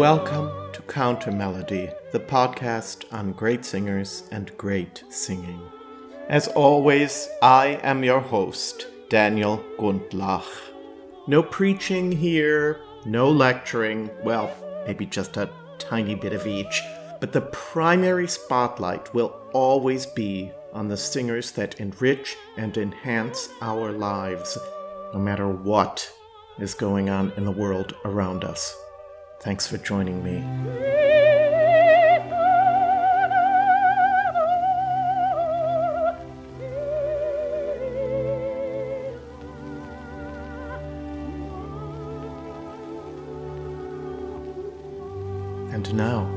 Welcome to Counter Melody, the podcast on great singers and great singing. As always, I am your host, Daniel Gundlach. No preaching here, no lecturing, well, maybe just a tiny bit of each, but the primary spotlight will always be on the singers that enrich and enhance our lives, no matter what is going on in the world around us. Thanks for joining me. And now,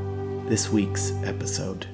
this week's episode.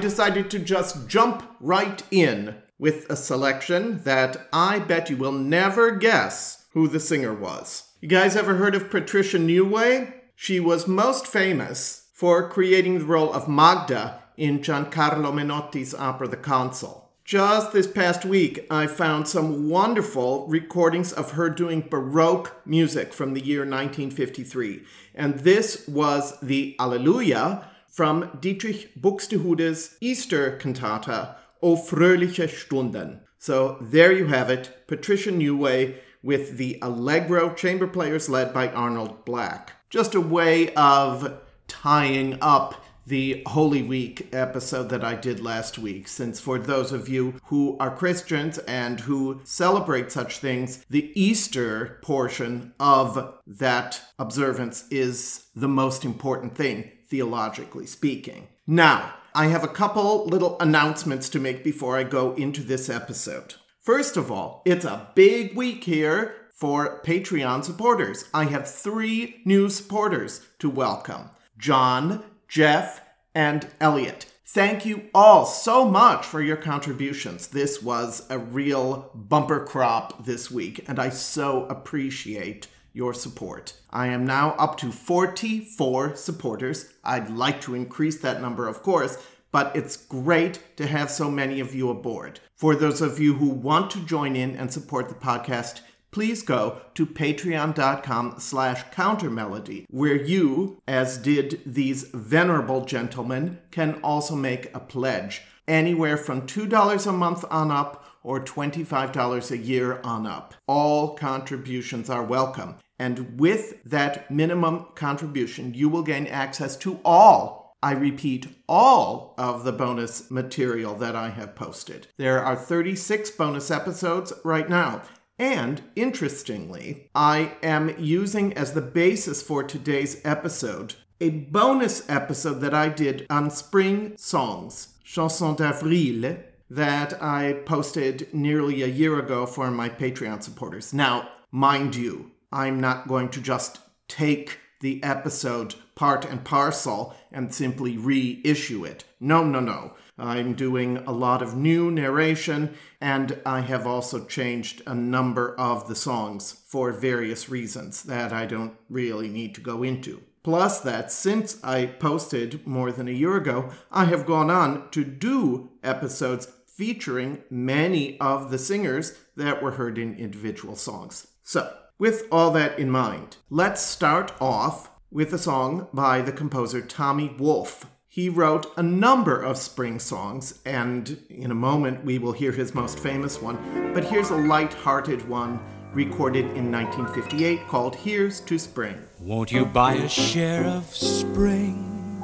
Decided to just jump right in with a selection that I bet you will never guess who the singer was. You guys ever heard of Patricia Neway? She was most famous for creating the role of Magda in Giancarlo Menotti's opera The Consul. Just this past week, I found some wonderful recordings of her doing Baroque music from the year 1953. And this was the Alleluia from Dietrich Buxtehude's Easter cantata, O fröhliche Stunden. So there you have it, Patricia Neway with the Allegro chamber players led by Arnold Black. Just a way of tying up the Holy Week episode that I did last week, since for those of you who are Christians and who celebrate such things, the Easter portion of that observance is the most important thing theologically speaking. Now, I have a couple little announcements to make before I go into this episode. First of all, it's a big week here for Patreon supporters. I have three new supporters to welcome John, Jeff, and Elliot. Thank you all so much for your contributions. This was a real bumper crop this week, and I so appreciate your support. I am now up to 44 supporters. I'd like to increase that number, of course, but it's great to have so many of you aboard. For those of you who want to join in and support the podcast, please go to patreon.com slash countermelody, where you, as did these venerable gentlemen, can also make a pledge, anywhere from $2 a month on up or $25 a year on up. All contributions are welcome. And with that minimum contribution, you will gain access to all, I repeat, all of the bonus material that I have posted. There are 36 bonus episodes right now. And interestingly, I am using as the basis for today's episode a bonus episode that I did on spring songs, Chanson d'Avril, that I posted nearly a year ago for my Patreon supporters. Now, mind you, I'm not going to just take the episode part and parcel and simply reissue it. No, no, no. I'm doing a lot of new narration, and I have also changed a number of the songs for various reasons that I don't really need to go into. Plus, that since I posted more than a year ago, I have gone on to do episodes featuring many of the singers that were heard in individual songs. So, with all that in mind, let's start off with a song by the composer Tommy Wolf. He wrote a number of spring songs, and in a moment we will hear his most famous one, but here's a light-hearted one recorded in 1958 called Here's to Spring. Won't you buy a share of spring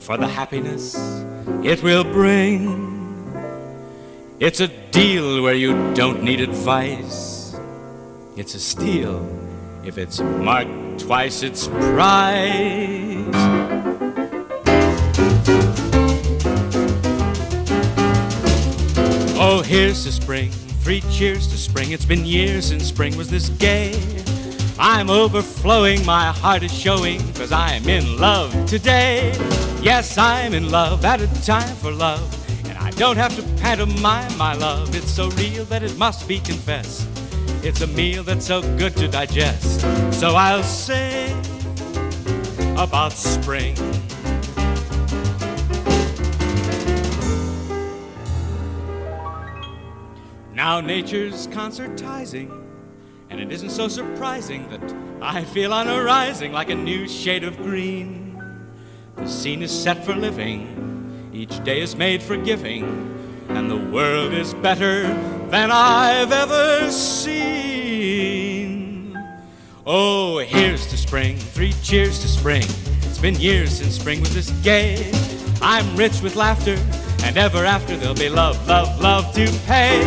for the happiness it will bring? It's a deal where you don't need advice. It's a steal if it's marked twice its price. Oh, here's to spring. Three cheers to spring. It's been years since spring was this gay. I'm overflowing, my heart is showing, cause I'm in love today. Yes, I'm in love at a time for love. And I don't have to pantomime my love. It's so real that it must be confessed. It's a meal that's so good to digest. So I'll sing about spring. Now nature's concertizing, and it isn't so surprising that I feel on a rising like a new shade of green. The scene is set for living each day is made for giving, and the world is better than I've ever seen. Oh, here's to spring, three cheers to spring. It's been years since spring was this gay. I'm rich with laughter, and ever after there'll be love, love, love to pay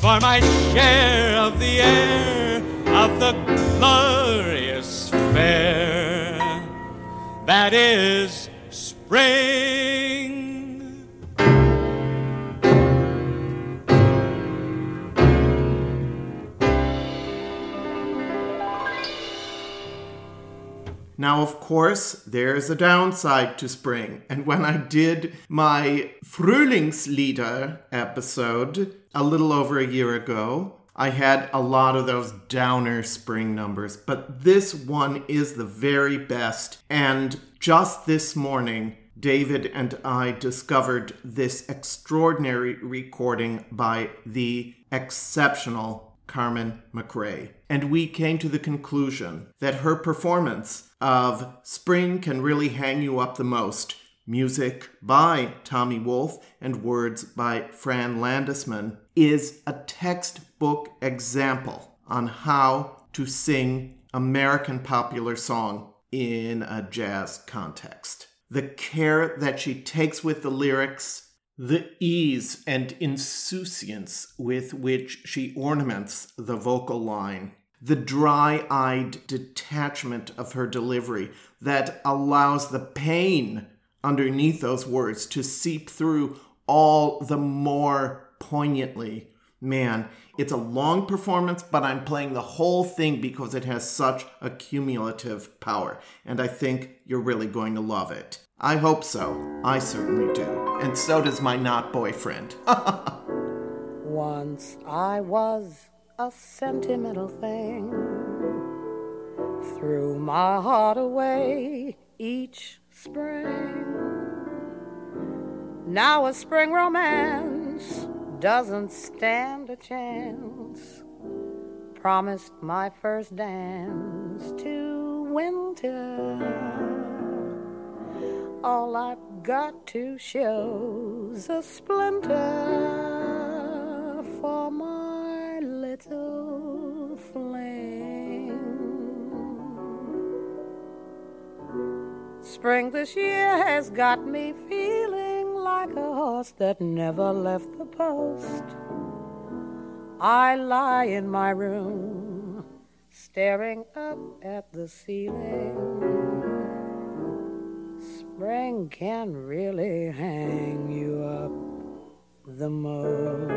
for my share of the air of the glorious fair that is spring. Now, of course, there's a downside to spring. And when I did my Frühlingslieder episode a little over a year ago, I had a lot of those downer spring numbers, but this one is the very best. And just this morning, David and I discovered this extraordinary recording by the exceptional Carmen McRae. And we came to the conclusion that her performance of Spring Can Really Hang You Up the Most, music by Tommy Wolf and words by Fran Landesman, is a textbook example on how to sing American popular song in a jazz context. The care that she takes with the lyrics, the ease and insouciance with which she ornaments the vocal line the dry eyed detachment of her delivery that allows the pain underneath those words to seep through all the more poignantly. Man, it's a long performance, but I'm playing the whole thing because it has such a cumulative power, and I think you're really going to love it. I hope so. I certainly do. And so does my not boyfriend. Once I was a sentimental thing. Threw my heart away each spring. Now a spring romance doesn't stand a chance. Promised my first dance to winter. All I've got to show's a splinter Spring this year has got me feeling like a horse that never left the post. I lie in my room, staring up at the ceiling. Spring can really hang you up the most.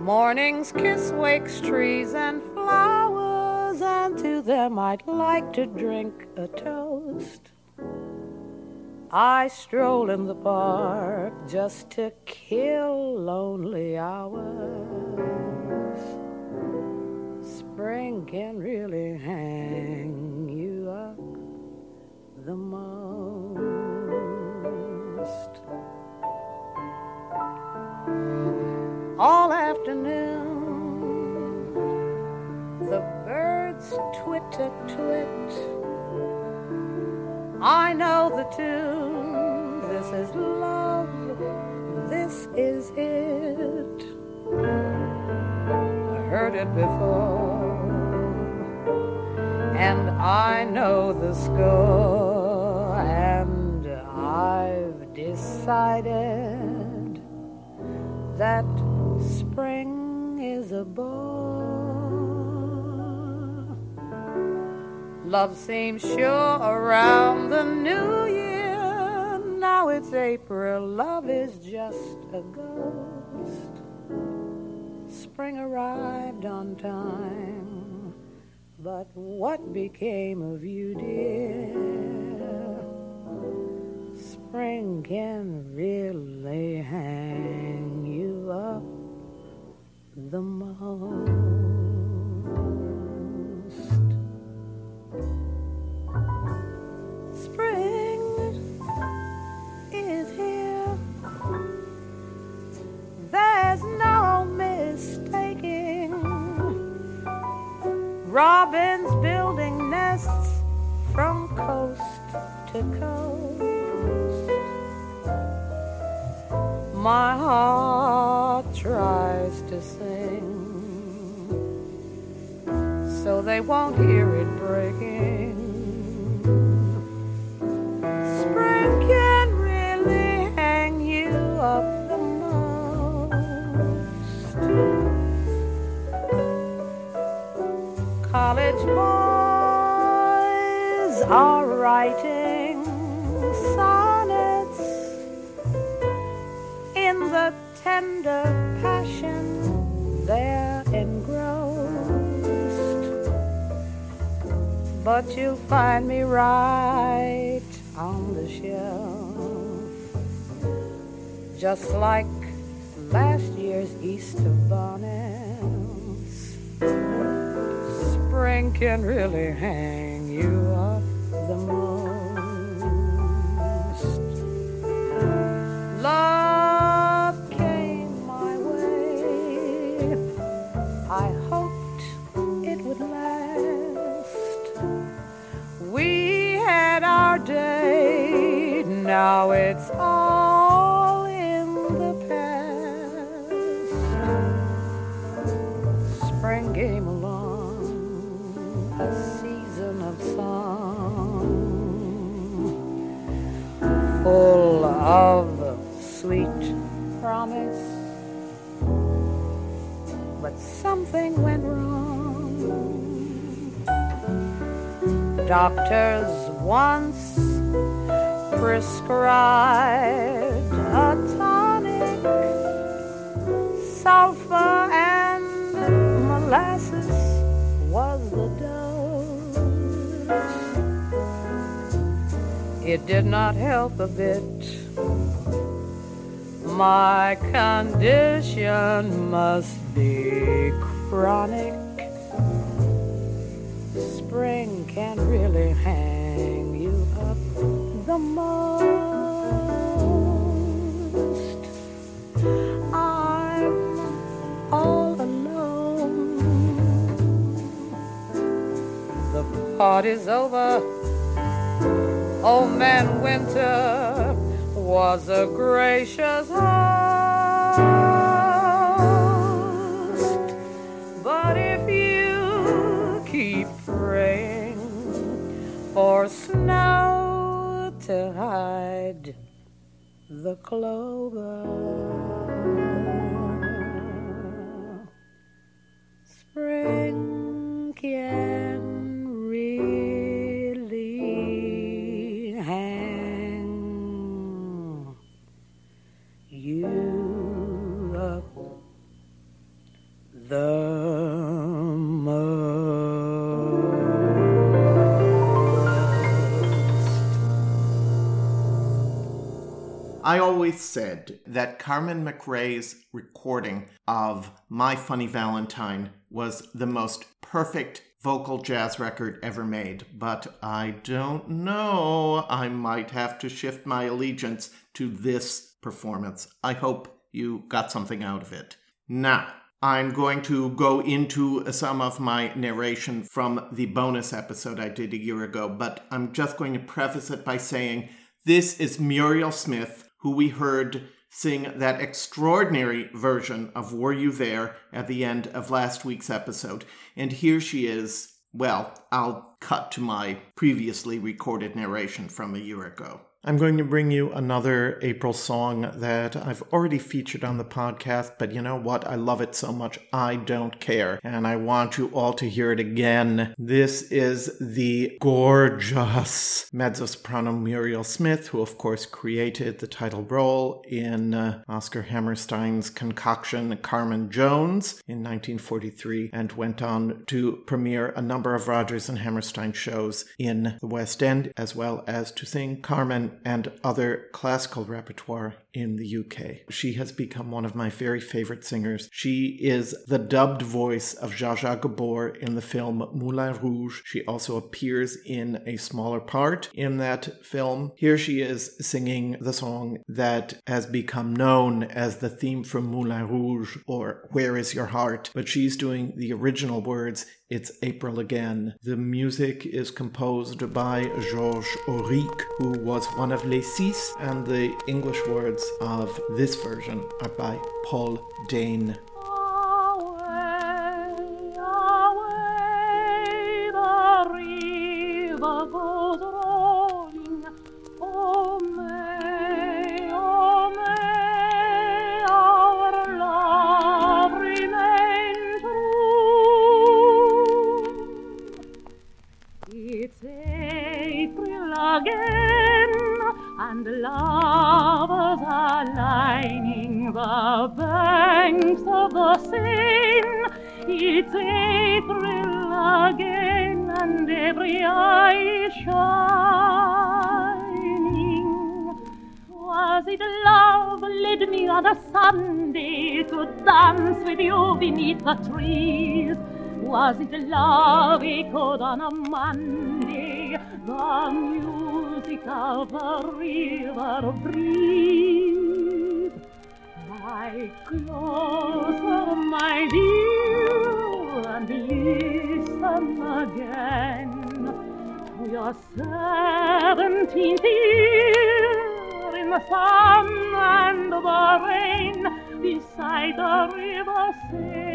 Morning's kiss wakes trees and flowers, and to them I'd like to drink a toast. I stroll in the park just to kill lonely hours. Spring can really hang you up the most. All afternoon, birds twit a twit. I know the tune. This is love. This is it. I heard it before, and I know the score, and I've decided that spring is a bore. Love seems sure around the new year. Now it's April, love is just a ghost. Spring arrived on time, but what became of you, dear? Spring can really hang you up the most. Spring is here. There's no mistaking. Robins building nests from coast to coast. My heart tries to sing, so they won't hear it breaking. Spring can really hang you up the most. College boys are writing sonnets in the tender passion they're engrossed. But you'll find me right shelf, just like last year's Easter bonnets. Spring can really hang something went wrong. Doctors once prescribed a tonic, sulfur and molasses was the dose. It did not help a bit. My condition must chronic. Spring can really hang you up the most. I'm all alone. The party's over. Old Man Winter was a gracious host. The clover, said that Carmen McRae's recording of My Funny Valentine was the most perfect vocal jazz record ever made, but I don't know. I might have to shift my allegiance to this performance. I hope you got something out of it. Now, I'm going to go into some of my narration from the bonus episode I did a year ago, but I'm just going to preface it by saying this is Muriel Smith, who we heard sing that extraordinary version of Were You There at the end of last week's episode. And here she is. Well, I'll cut to my previously recorded narration from a year ago. I'm going to bring you another April song that I've already featured on the podcast, but you know what? I love it so much, I don't care. And I want you all to hear it again. This is the gorgeous mezzo soprano Muriel Smith, who, of course, created the title role in uh, Oscar Hammerstein's concoction Carmen Jones in 1943 and went on to premiere a number of Rodgers and Hammerstein shows in the West End, as well as to sing Carmen and other classical repertoire in the UK. She has become one of my very favorite singers. She is the dubbed voice of Zsa Zsa Gabor in the film Moulin Rouge. She also appears in a smaller part in that film. Here she is singing the song that has become known as the theme from Moulin Rouge or Where is Your Heart? But she's doing the original words it's April again. The music is composed by Georges Auric, who was one of Les Six, and the English words of this version are by Paul Dehn. The Sunday to dance with you beneath the trees. Was it love echoed on a Monday? The music of the river breeze. Lie closer, my dear, and listen again to your seventeenth year in the sun and the rain beside the river Now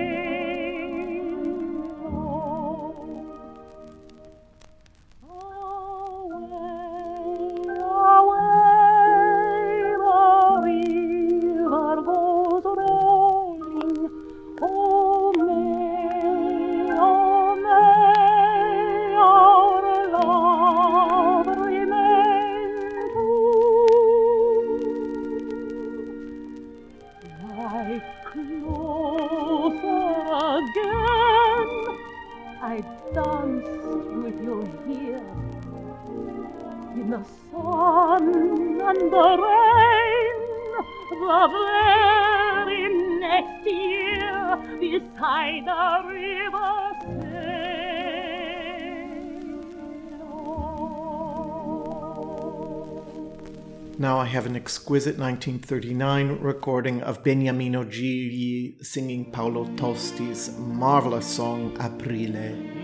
exquisite 1939 recording of Beniamino Gigli singing Paolo Tosti's marvelous song Aprile.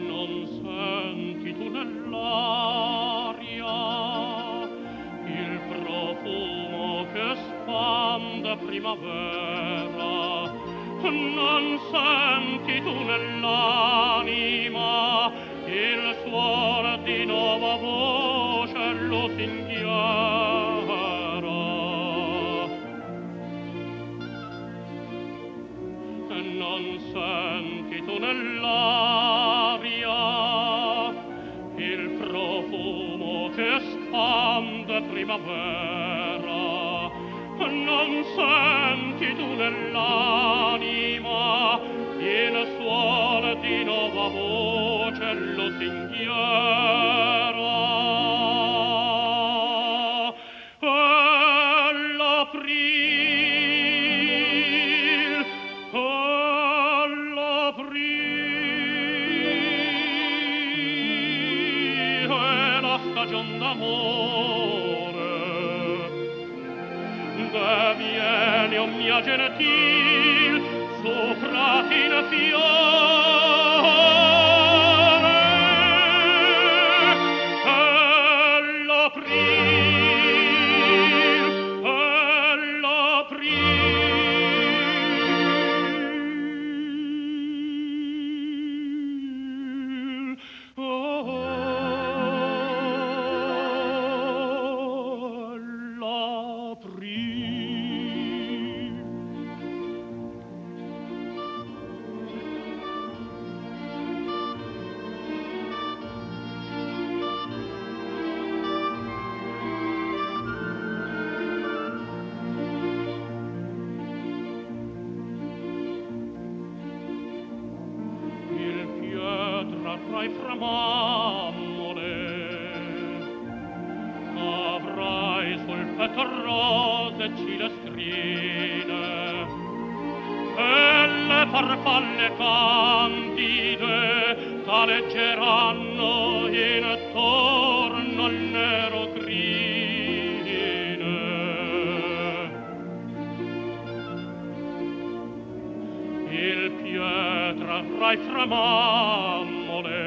avrai tremammole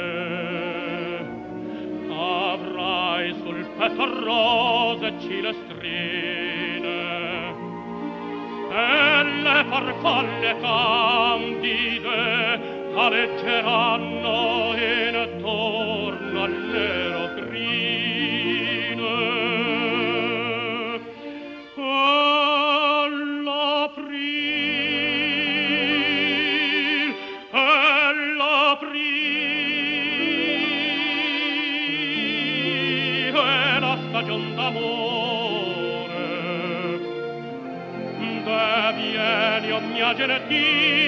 avrai sul petto rose cilestrine e le farfalle candide aleggeranno mia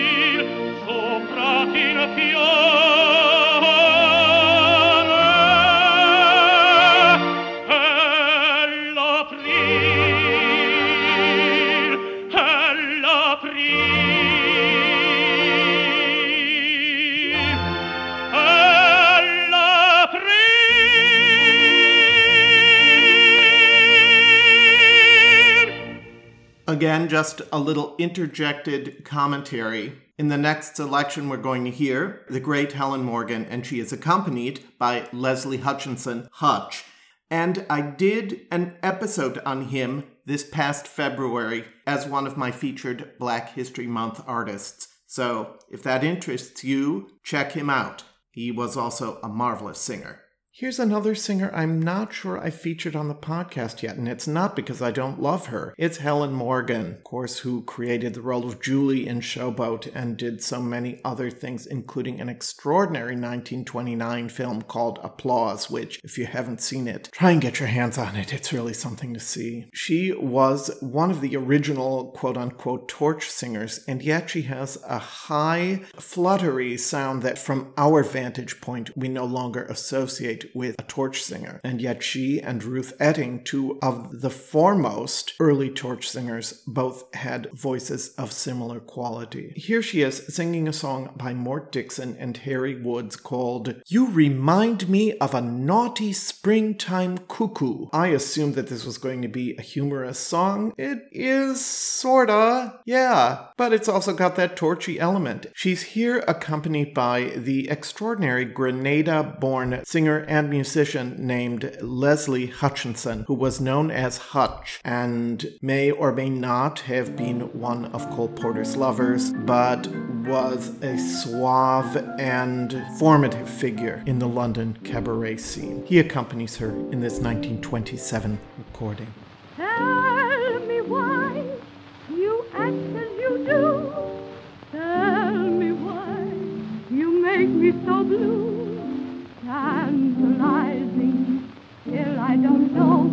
Again, just a little interjected commentary. In the next selection, we're going to hear the great Helen Morgan, and she is accompanied by Leslie Hutchinson, Hutch. And I did an episode on him this past February as one of my featured Black History Month artists. So if that interests you, check him out. He was also a marvelous singer. Here's another singer I'm not sure I featured on the podcast yet, and it's not because I don't love her. It's Helen Morgan, of course, who created the role of Julie in Showboat and did so many other things, including an extraordinary 1929 film called Applause, which, if you haven't seen it, try and get your hands on it. It's really something to see. She was one of the original quote unquote torch singers, and yet she has a high, fluttery sound that, from our vantage point, we no longer associate with a torch singer. And yet she and Ruth Etting, two of the foremost early torch singers, both had voices of similar quality. Here she is singing a song by Mort Dixon and Harry Woods called You Remind Me of a Naughty Springtime Cuckoo. I assumed that this was going to be a humorous song. It is sorta, yeah, but it's also got that torchy element. She's here accompanied by the extraordinary Grenada born singer and musician named Leslie Hutchinson, who was known as Hutch and may or may not have been one of Cole Porter's lovers, but was a suave and formative figure in the London cabaret scene. He accompanies her in this 1927 recording. Tell me why you act as you do. Tell me why you make me so blue. Tantalizing till I don't know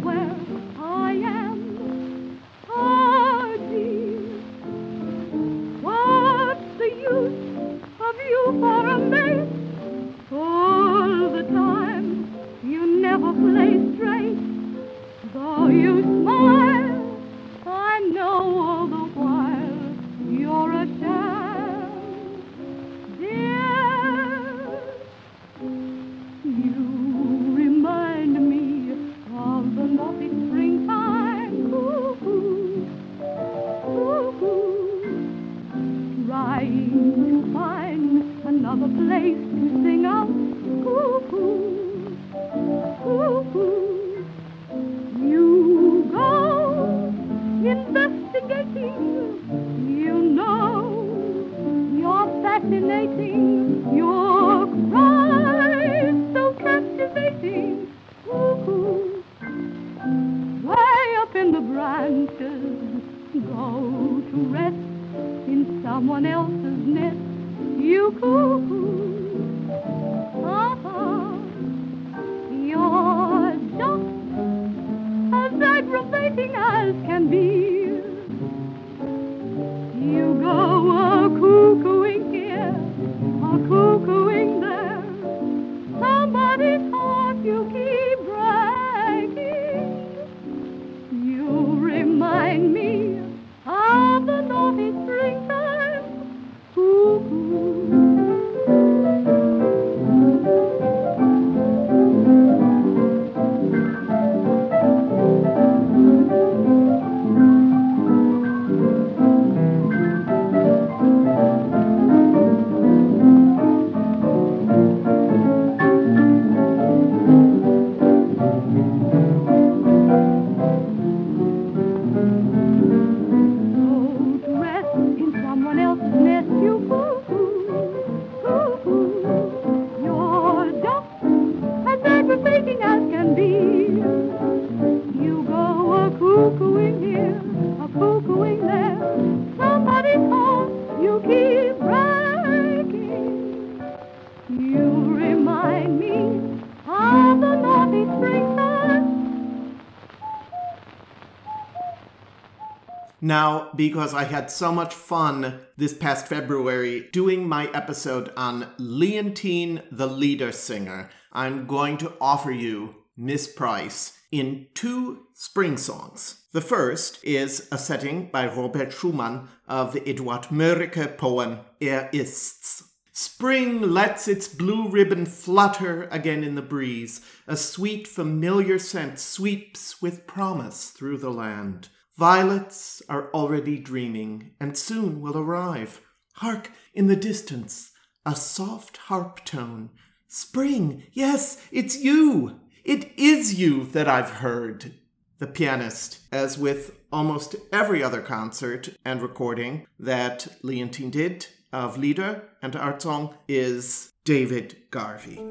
Now, because I had so much fun this past February doing my episode on Leontyne the Lieder Singer, I'm going to offer you Miss Price in two spring songs. The first is a setting by Robert Schumann of the Eduard Mörike poem Er ist's. Spring lets its blue ribbon flutter again in the breeze. A sweet, familiar scent sweeps with promise through the land. Violets are already dreaming, and soon will arrive. Hark, in the distance, a soft harp tone. Spring, yes, it's you! It is you that I've heard. The pianist, as with almost every other concert and recording that Leontyne did of Lieder and Art Song, is David Garvey.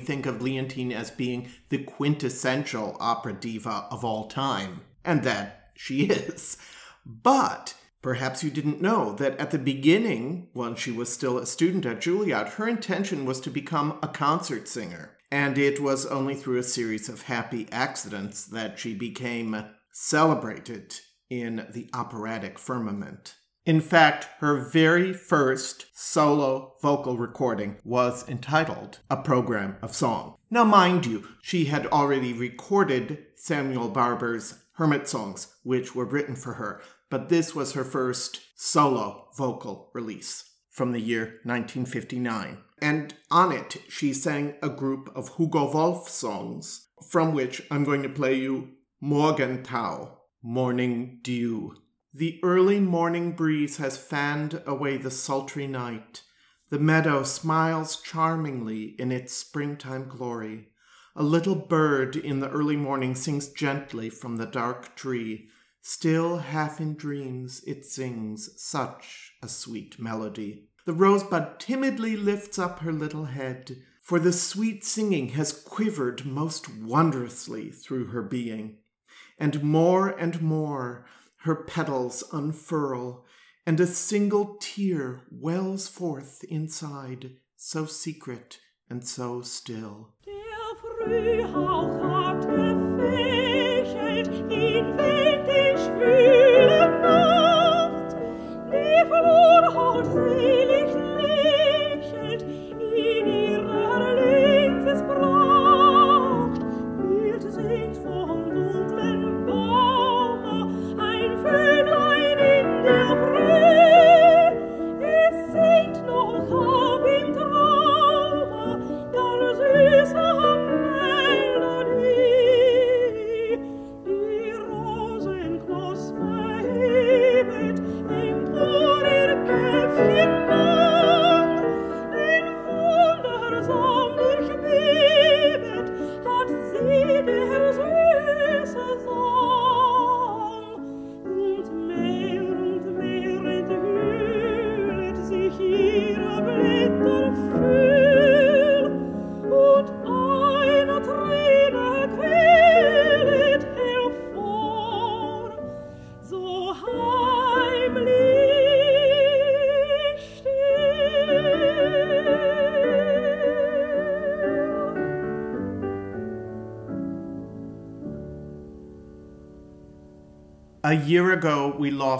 Think of Leontyne as being the quintessential opera diva of all time. And that she is. But perhaps you didn't know that at the beginning, when she was still a student at Juilliard, her intention was to become a concert singer. And it was only through a series of happy accidents that she became celebrated in the operatic firmament. In fact, her very first solo vocal recording was entitled A Program of Song. Now, mind you, she had already recorded Samuel Barber's Hermit Songs, which were written for her, but this was her first solo vocal release from the year 1959. And on it, she sang a group of Hugo Wolf songs, from which I'm going to play you Morgentau, Morning Dew. The early morning breeze has fanned away the sultry night. The meadow smiles charmingly in its springtime glory. A little bird in the early morning sings gently from the dark tree. Still half in dreams it sings such a sweet melody. The rosebud timidly lifts up her little head, for the sweet singing has quivered most wondrously through her being. And more and more her petals unfurl, and a single tear wells forth inside, so secret and so still.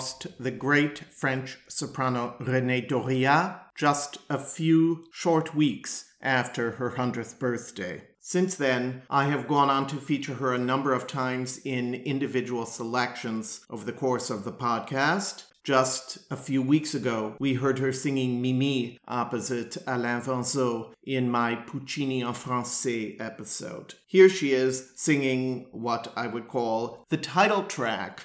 Lost the great French soprano Renée Doria just a few short weeks after her 100th birthday. Since then, I have gone on to feature her a number of times in individual selections over the course of the podcast. Just a few weeks ago, we heard her singing Mimi opposite Alain Vanzo in my Puccini en Francais episode. Here she is singing what I would call the title track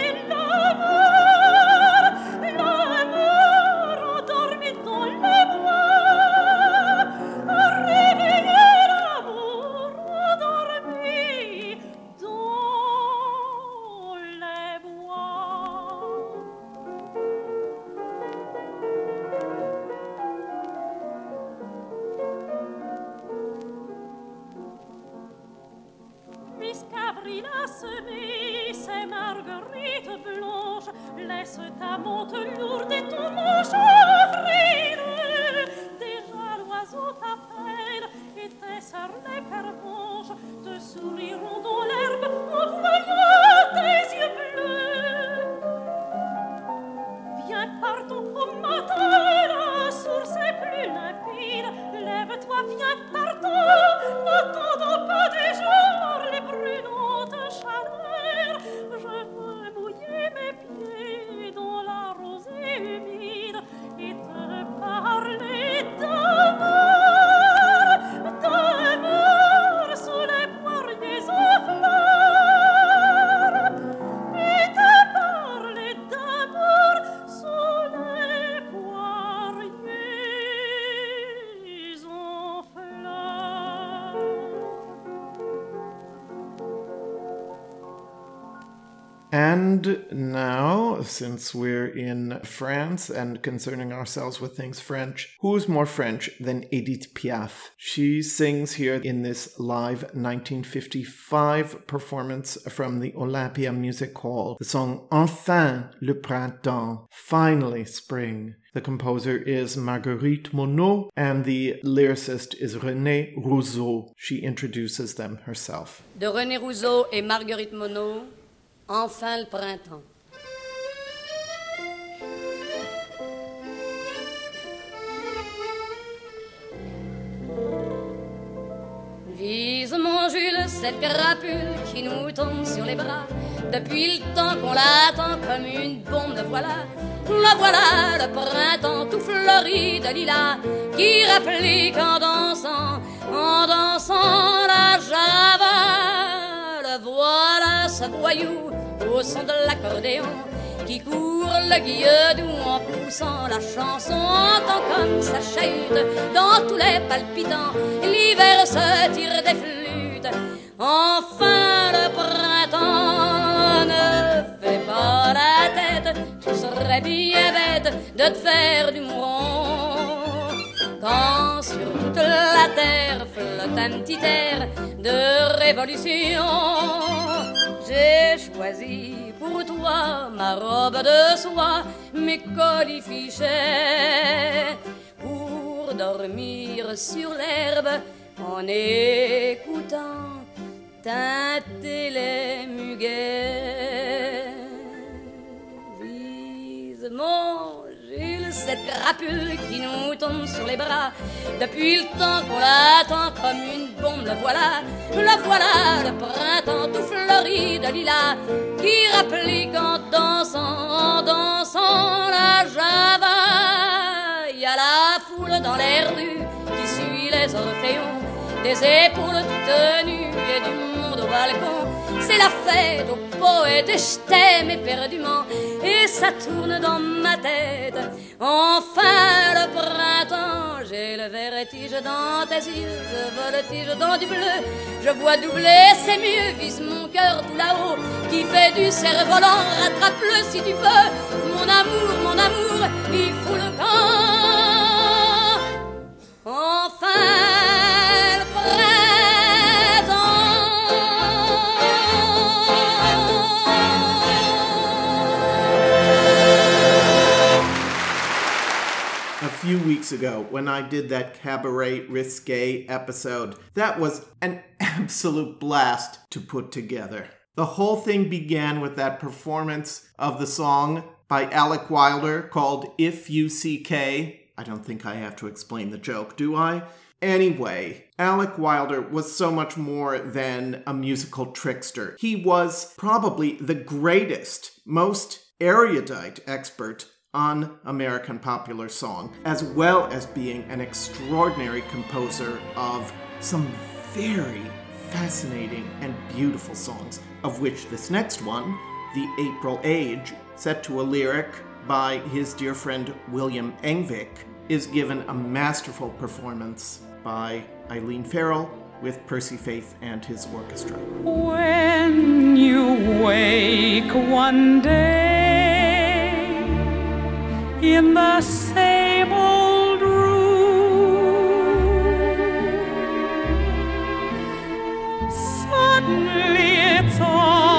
Laisse ta monte lourde et ton manche frile. Déjà l'oiseau t'appelle et tes cernes pervenches te souriront dans l'herbe en voyant tes yeux bleus. Viens, partons au matin, la source est plus limpide. Lève-toi, viens, partons, partons. Since we're in France and concerning ourselves with things French, who's more French than Edith Piaf? She sings here in this live 1955 performance from the Olympia Music Hall the song Enfin le printemps, finally spring. The composer is Marguerite Monnot and the lyricist is René Rouzaud. She introduces them herself. de René Rouzaud et Marguerite Monnot, Enfin le printemps. Vise mon Jules cette crapule qui nous tombe sur les bras. Depuis le temps qu'on l'attend comme une bombe, le voilà, le voilà, le printemps tout fleuri de lilas, qui rapplique en dansant, en dansant la java. Le voilà, ce voyou, au son de l'accordéon, qui court le guilledou en poussant la chanson, entend comme ça chahute dans tous les palpitants. L'hiver se tire des flûtes, enfin le printemps ne fait pas la tête, tu serais bien bête de te faire du mouron. Quand sur toute la terre flotte un petit air de révolution, j'ai choisi pour toi ma robe de soie, mes colifichets, pour dormir sur l'herbe en écoutant teinter les muguets. Gilles, cette crapule qui nous tombe sur les bras. Depuis le temps qu'on l'attend comme une bombe, le voilà, le voilà, le printemps tout fleuri de lilas, qui rapplique en dansant, en dansant la java. Il y a la foule dans les rues qui suit les orphéons, des épaules toutes nues et du monde au balcon. C'est la fête aux poètes et je t'aime éperdument et ça tourne dans ma tête. Enfin le printemps, j'ai le vertige dans tes yeux, je voltige dans du bleu. Je vois doubler, c'est mieux, vise mon cœur tout là-haut qui fait du cerf-volant. Rattrape-le si tu peux, mon amour, mon amour, il faut le camp. Enfin few weeks ago when I did that cabaret risque episode. That was an absolute blast to put together. The whole thing began with that performance of the song by Alec Wilder called If You See K. I don't think I have to explain the joke, do I? Anyway, Alec Wilder was so much more than a musical trickster. He was probably the greatest, most erudite expert on American popular song, as well as being an extraordinary composer of some very fascinating and beautiful songs, of which this next one, The April Age, set to a lyric by his dear friend William Engvick, is given a masterful performance by Eileen Farrell with Percy Faith and his orchestra. When you wake one day in the same old room, suddenly it's all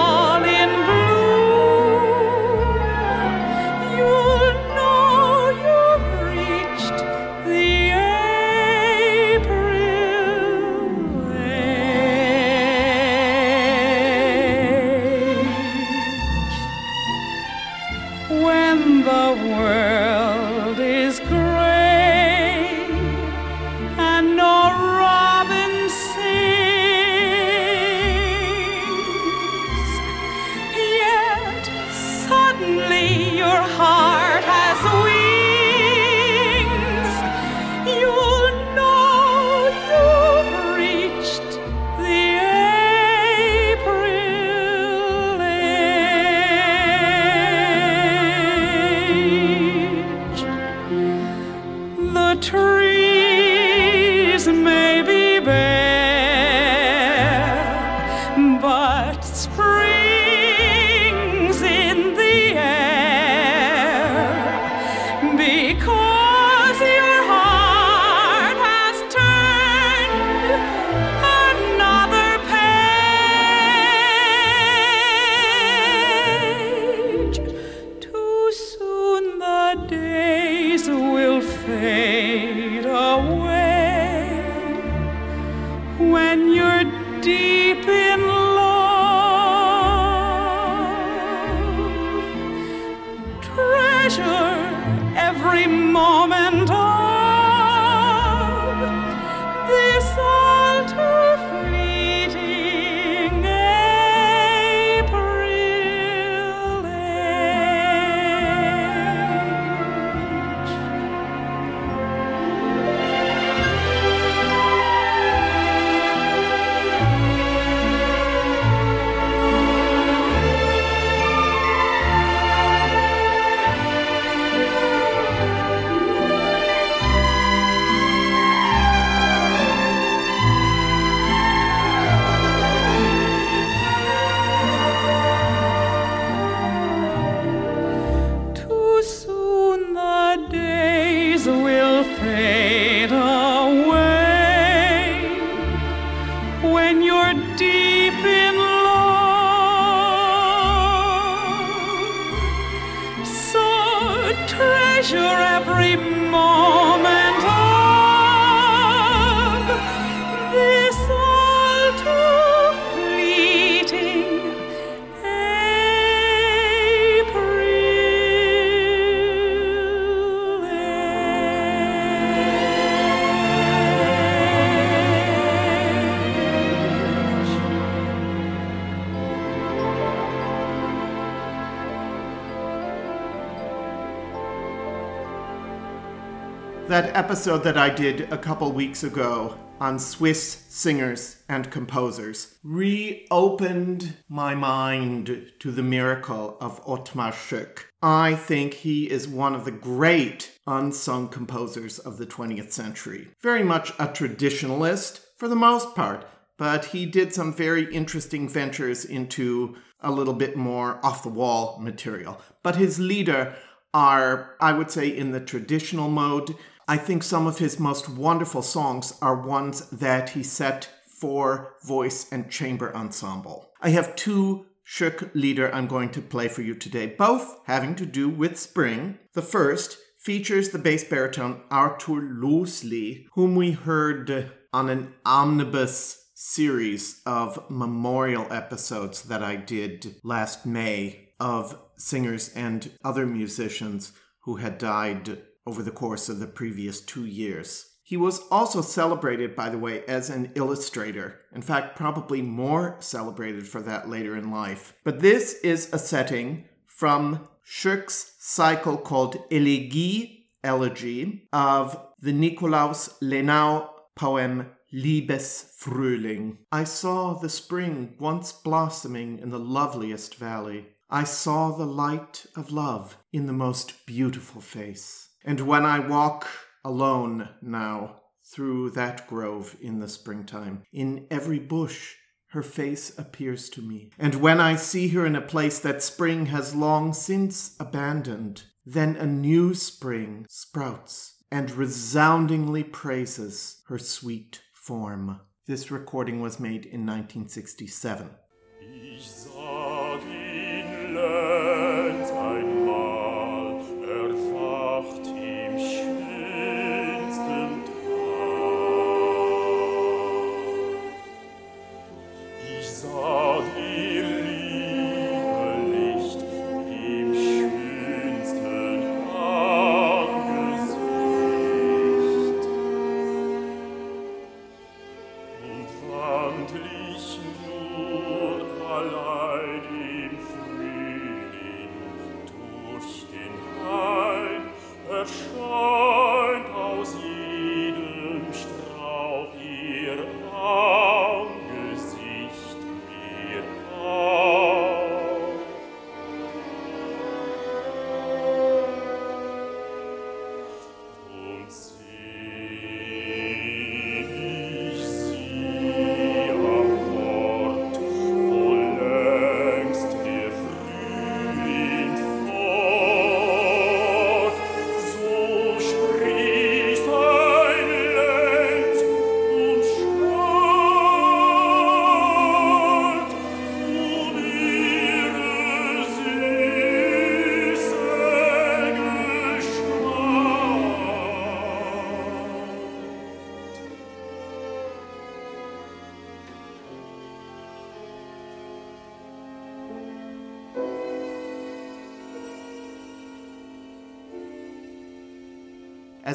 episode that I did a couple weeks ago on Swiss singers and composers reopened my mind to the miracle of Othmar Schoeck. I think he is one of the great unsung composers of the 20th century. Very much a traditionalist for the most part, but he did some very interesting ventures into a little bit more off the wall material. But his Lieder are, I would say, in the traditional mode. I think some of his most wonderful songs are ones that he set for voice and chamber ensemble. I have two Schoeck lieder I'm going to play for you today, both having to do with spring. The first features the bass baritone Arthur Loosli, whom we heard on an omnibus series of memorial episodes that I did last May of singers and other musicians who had died over the course of the previous two years. He was also celebrated, by the way, as an illustrator. In fact, probably more celebrated for that later in life. But this is a setting from Schoeck's cycle called Elegie, Elegy, of the Nikolaus Lenau poem Liebesfrühling. I saw the spring once blossoming in the loveliest valley. I saw the light of love in the most beautiful face. And when I walk alone now through that grove in the springtime, in every bush her face appears to me. And when I see her in a place that spring has long since abandoned, then a new spring sprouts and resoundingly praises her sweet form. This recording was made in 1967.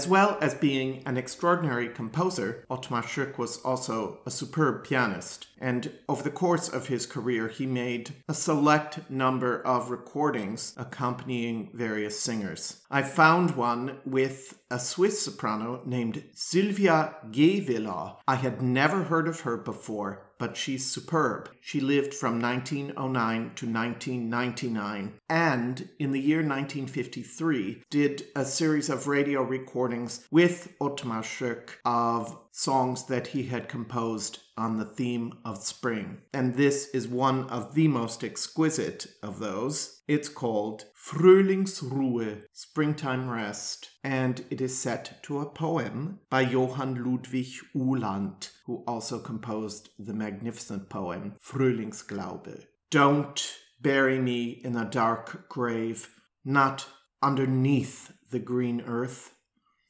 As well as being an extraordinary composer, Othmar Schoeck was also a superb pianist, and over the course of his career, he made a select number of recordings accompanying various singers. I found one with a Swiss soprano named Sylvia Gähwiller. I had never heard of her before, but she's superb. She lived from 1909 to 1999 and in the year 1953 did a series of radio recordings with Othmar Schoeck of songs that he had composed on the theme of spring. And this is one of the most exquisite of those. It's called Frühlingsruhe, Springtime Rest, and it is set to a poem by Johann Ludwig Uhland, who also composed the magnificent poem Frühlingsglaube. Don't bury me in a dark grave, not underneath the green earth.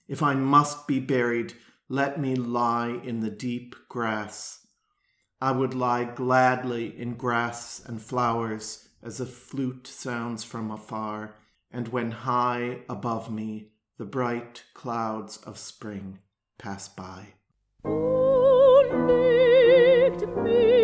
If I must be buried, let me lie in the deep grass. I would lie gladly in grass and flowers as a flute sounds from afar, and when high above me the bright clouds of spring pass by. legt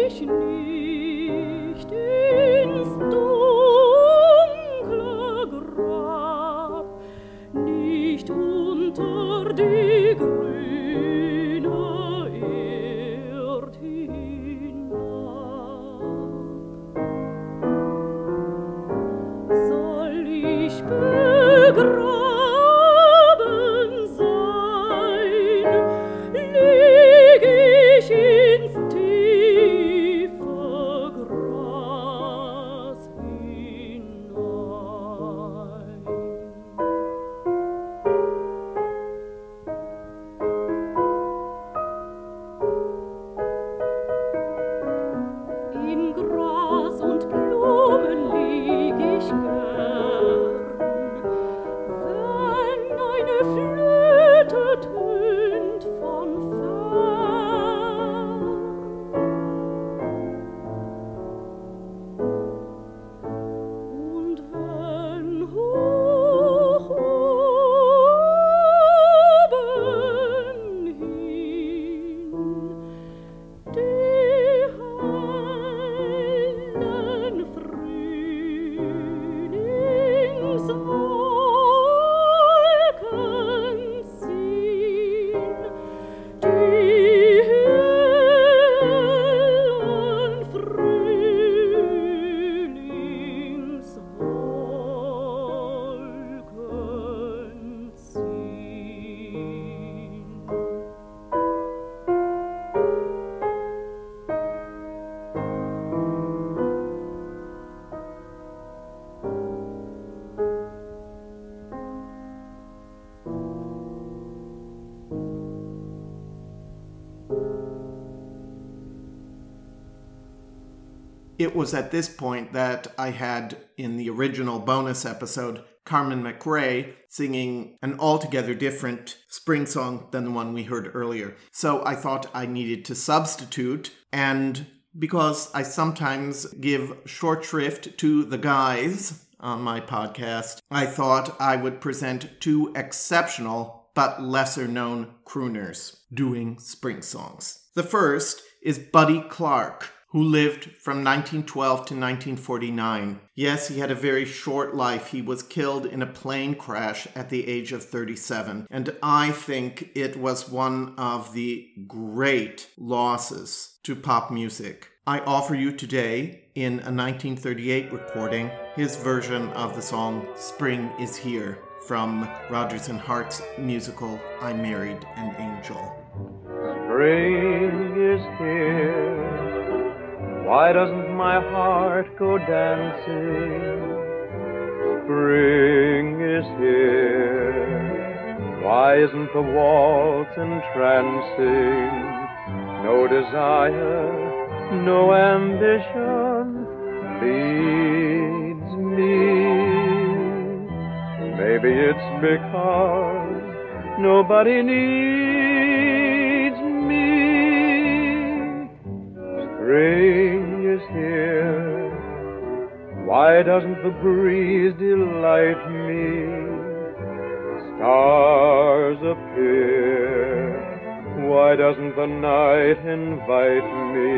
It was at this point that I had, in the original bonus episode, Carmen McRae singing an altogether different spring song than the one we heard earlier. So I thought I needed to substitute, and because I sometimes give short shrift to the guys on my podcast, I thought I would present two exceptional but lesser known crooners doing spring songs. The first is Buddy Clark, who lived from 1912 to 1949. Yes, he had a very short life. He was killed in a plane crash at the age of 37. And I think it was one of the great losses to pop music. I offer you today, in a 1938 recording, his version of the song Spring is Here from Rodgers and Hart's musical I Married an Angel. Spring is here. Why doesn't my heart go dancing? Spring is here. Why isn't the waltz entrancing? No desire, no ambition leads me. Maybe it's because nobody needs Spring is here. Why doesn't the breeze delight me? Stars appear. Why doesn't the night invite me?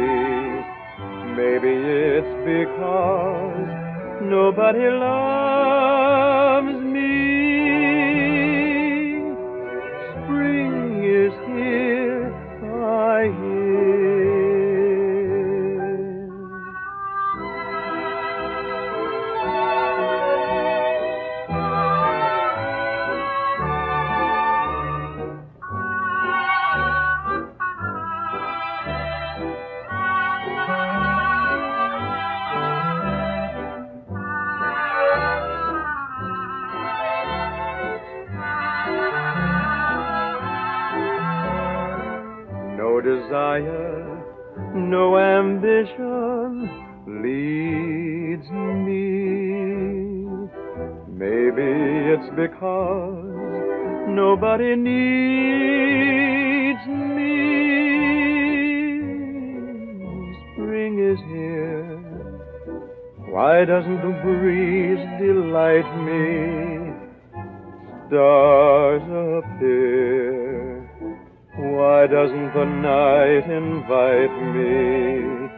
Maybe it's because nobody loves desire, no ambition leads me. Maybe it's because nobody needs me. Spring is here. Why doesn't the breeze delight me? Stars appear. Why doesn't the night invite me?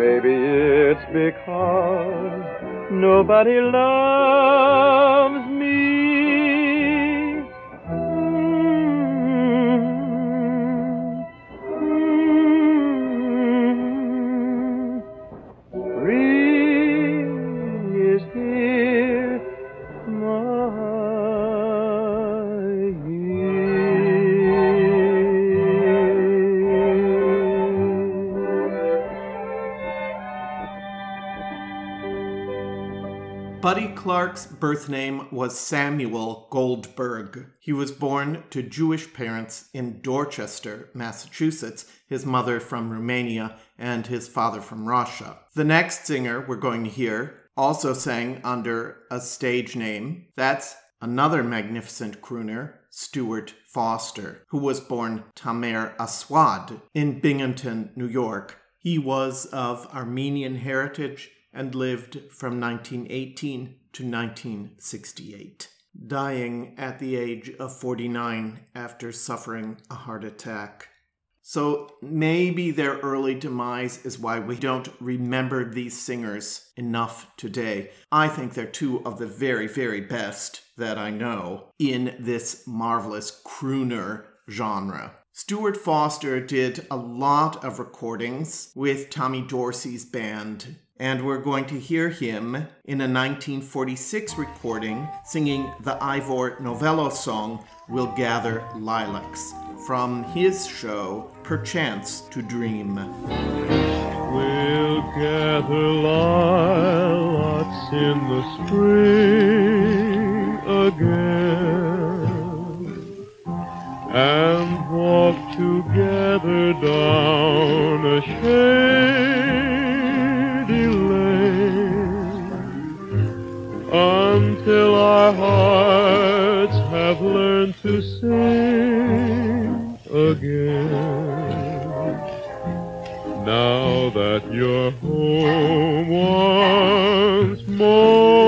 Maybe it's because nobody loves Clark's birth name was Samuel Goldberg. He was born to Jewish parents in Dorchester, Massachusetts, his mother from Romania and his father from Russia. The next singer we're going to hear also sang under a stage name. That's another magnificent crooner, Stuart Foster, who was born Tamer Aswad in Binghamton, New York. He was of Armenian heritage and lived from 1918 to 1968, dying at the age of 49 after suffering a heart attack. So maybe their early demise is why we don't remember these singers enough today. I think they're two of the very, very best that I know in this marvelous crooner genre. Stuart Foster did a lot of recordings with Tommy Dorsey's band, and we're going to hear him in a 1946 recording singing the Ivor Novello song We'll Gather Lilacs from his show Perchance to Dream. We'll gather lilacs in the spring again and walk together down a shady until our hearts have learned to sing again. Now that you're home once more,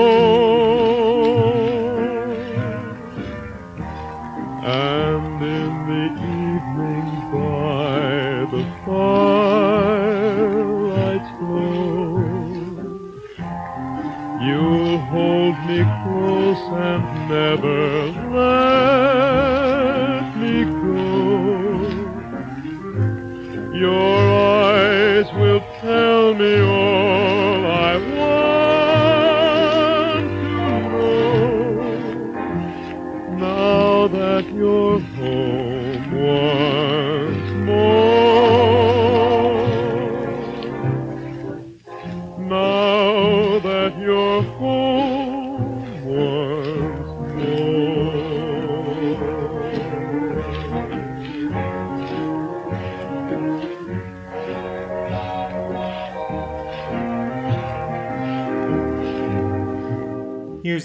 never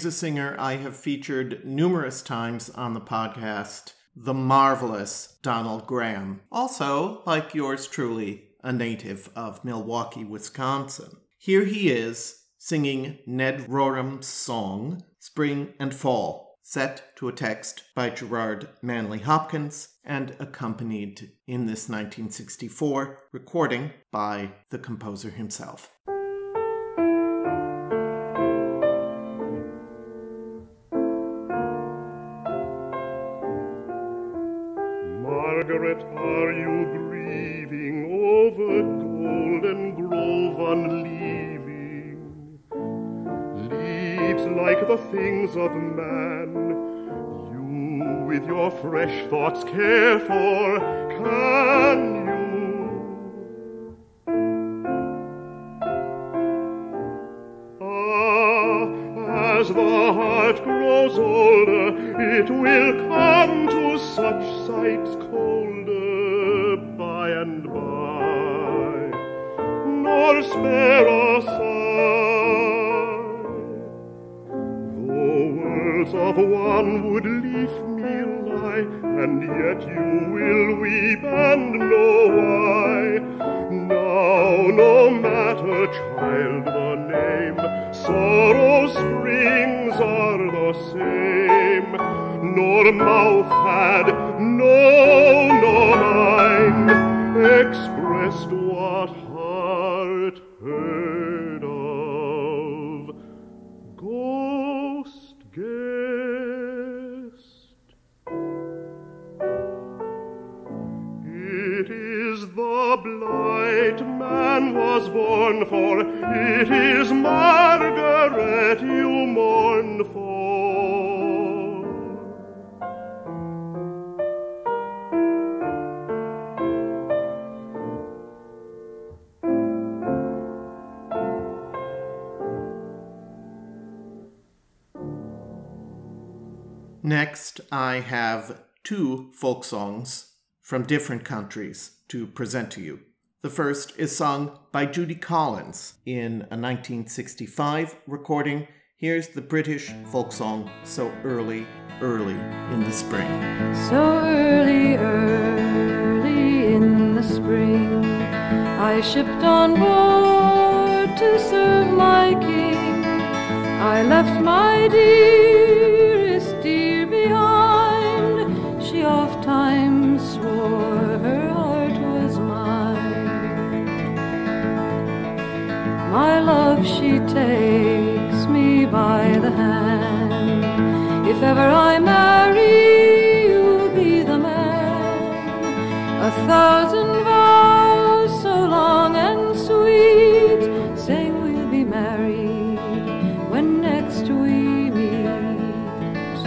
Here's a singer I have featured numerous times on the podcast, the marvelous Donald Gramm. Also, like yours truly, a native of Milwaukee, Wisconsin. Here he is singing Ned Rorem's song, Spring and Fall, set to a text by Gerard Manley Hopkins and accompanied in this 1964 recording by the composer himself. Margaret, are you grieving over Golden Grove unleaving? Leaves like the things of man, you with your fresh thoughts care for, can you? Ah, as the heart grows older, it will come to such sights folk songs from different countries to present to you. The first is sung by Judy Collins in a 1965 recording. Here's the British folk song So Early, Early in the Spring. So early, early in the spring, I shipped on board to serve my king. I left my dearest My love, she takes me by the hand. If ever I marry, you'll be the man. A thousand vows so long and sweet, saying we'll be married when next we meet.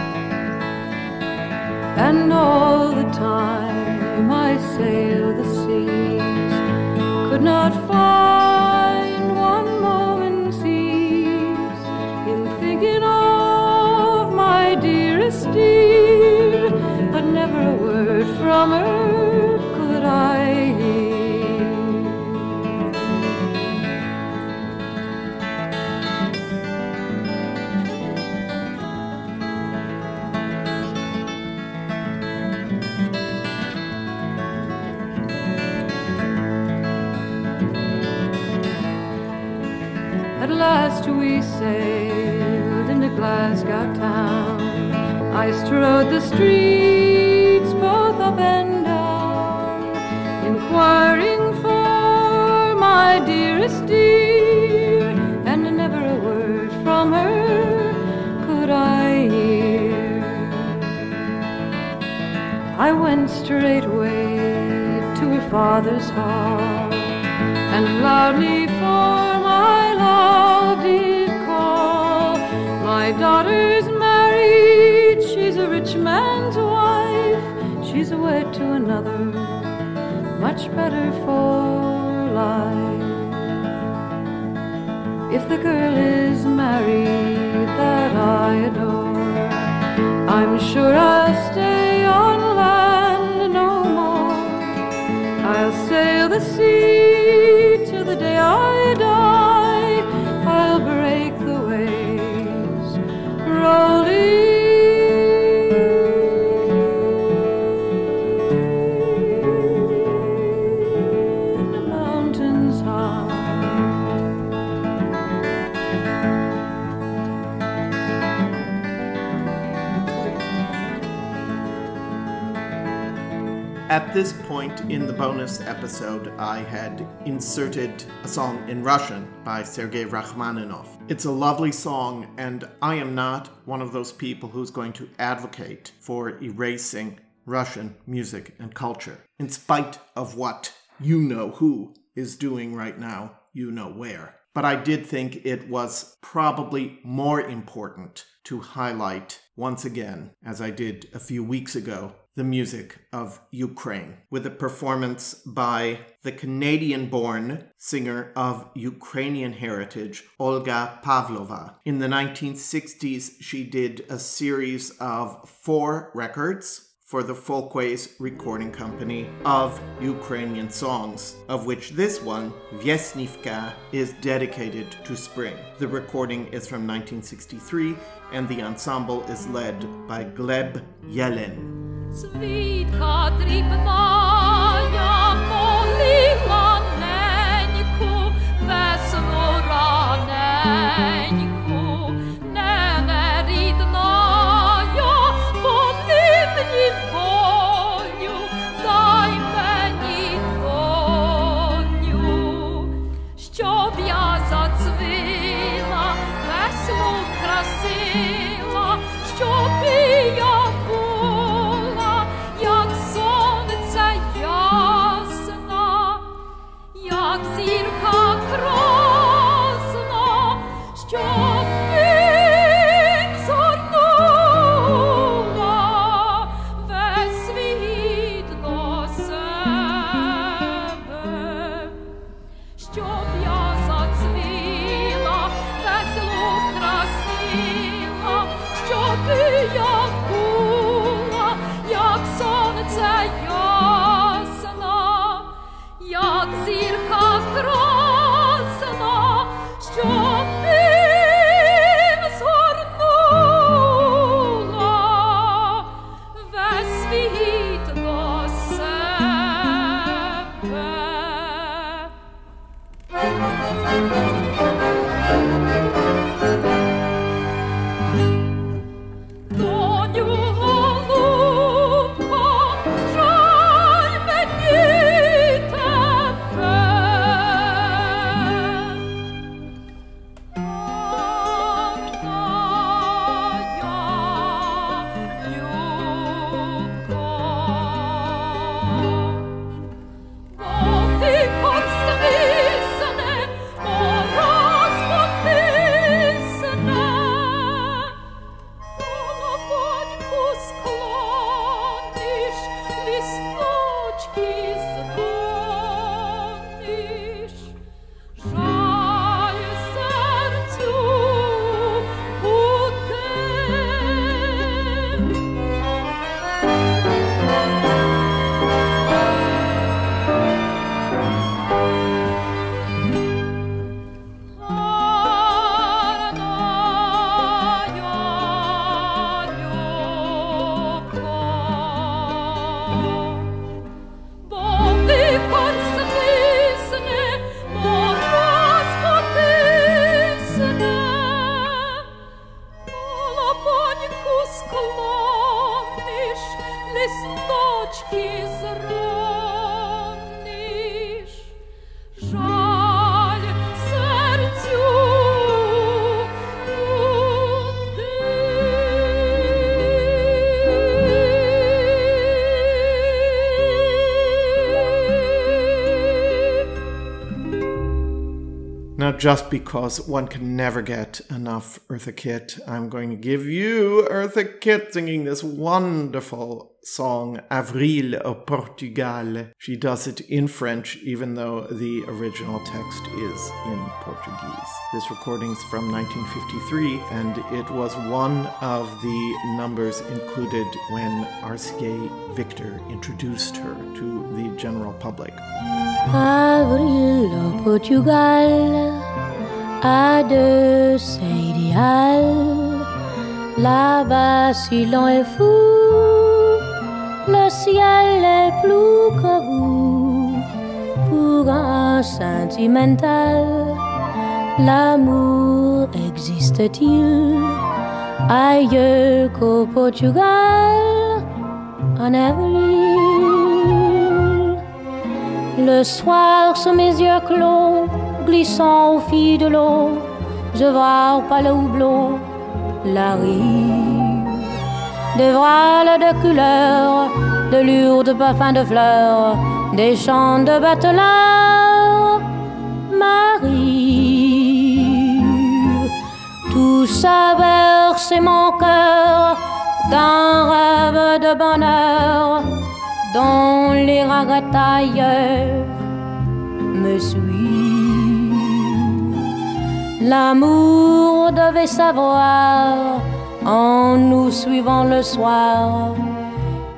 And all the time I sail the seas, could not find could I hear. At last we sailed into Glasgow town. I strode the streets straightway to her father's hall and loudly for my love did call. My daughter's married, she's a rich man's wife, she's wed to another, much better for life. If the girl is married that I adore, I'm sure I'll stay the sea till the day I die. I'll break the waves, rolling mountains high. At this point in the bonus episode, I had inserted a song in Russian by Sergei Rachmaninoff. It's a lovely song, and I am not one of those people who's going to advocate for erasing Russian music and culture, in spite of what you know who is doing right now, you know where. But I did think it was probably more important to highlight once again, as I did a few weeks ago, the music of Ukraine with a performance by the Canadian born singer of Ukrainian heritage, Olga Pavlova. In the 1960s, she did a series of four records for the Folkways Recording Company of Ukrainian songs, of which this one, Viesnivka, is dedicated to spring. The recording is from 1963 and the ensemble is led by Gleb Yellin. Thank you. Just because one can never get enough Eartha Kitt, I'm going to give you Eartha Kitt singing this wonderful song, Avril au Portugal. She does it in French, even though the original text is in Portuguese. This recording is from 1953, and it was one of the numbers included when RCA Victor introduced her to the general public. Avril au Portugal a de ses idéal. Là-bas, si l'on est fou, le ciel est plus que vous. Pour un sentimental, l'amour existe-t-il? Ailleurs qu'au Portugal en avril? Le soir, sous mes yeux clos, glissant au fil de l'eau, je vois par le houblon la rive. Des voiles de couleurs, de lourdes parfums de fleurs, des chants de bateleurs m'arrivent. Tout ça berce mon cœur d'un rêve de bonheur dont les regrets ailleurs me suivent. L'amour devait savoir en nous suivant le soir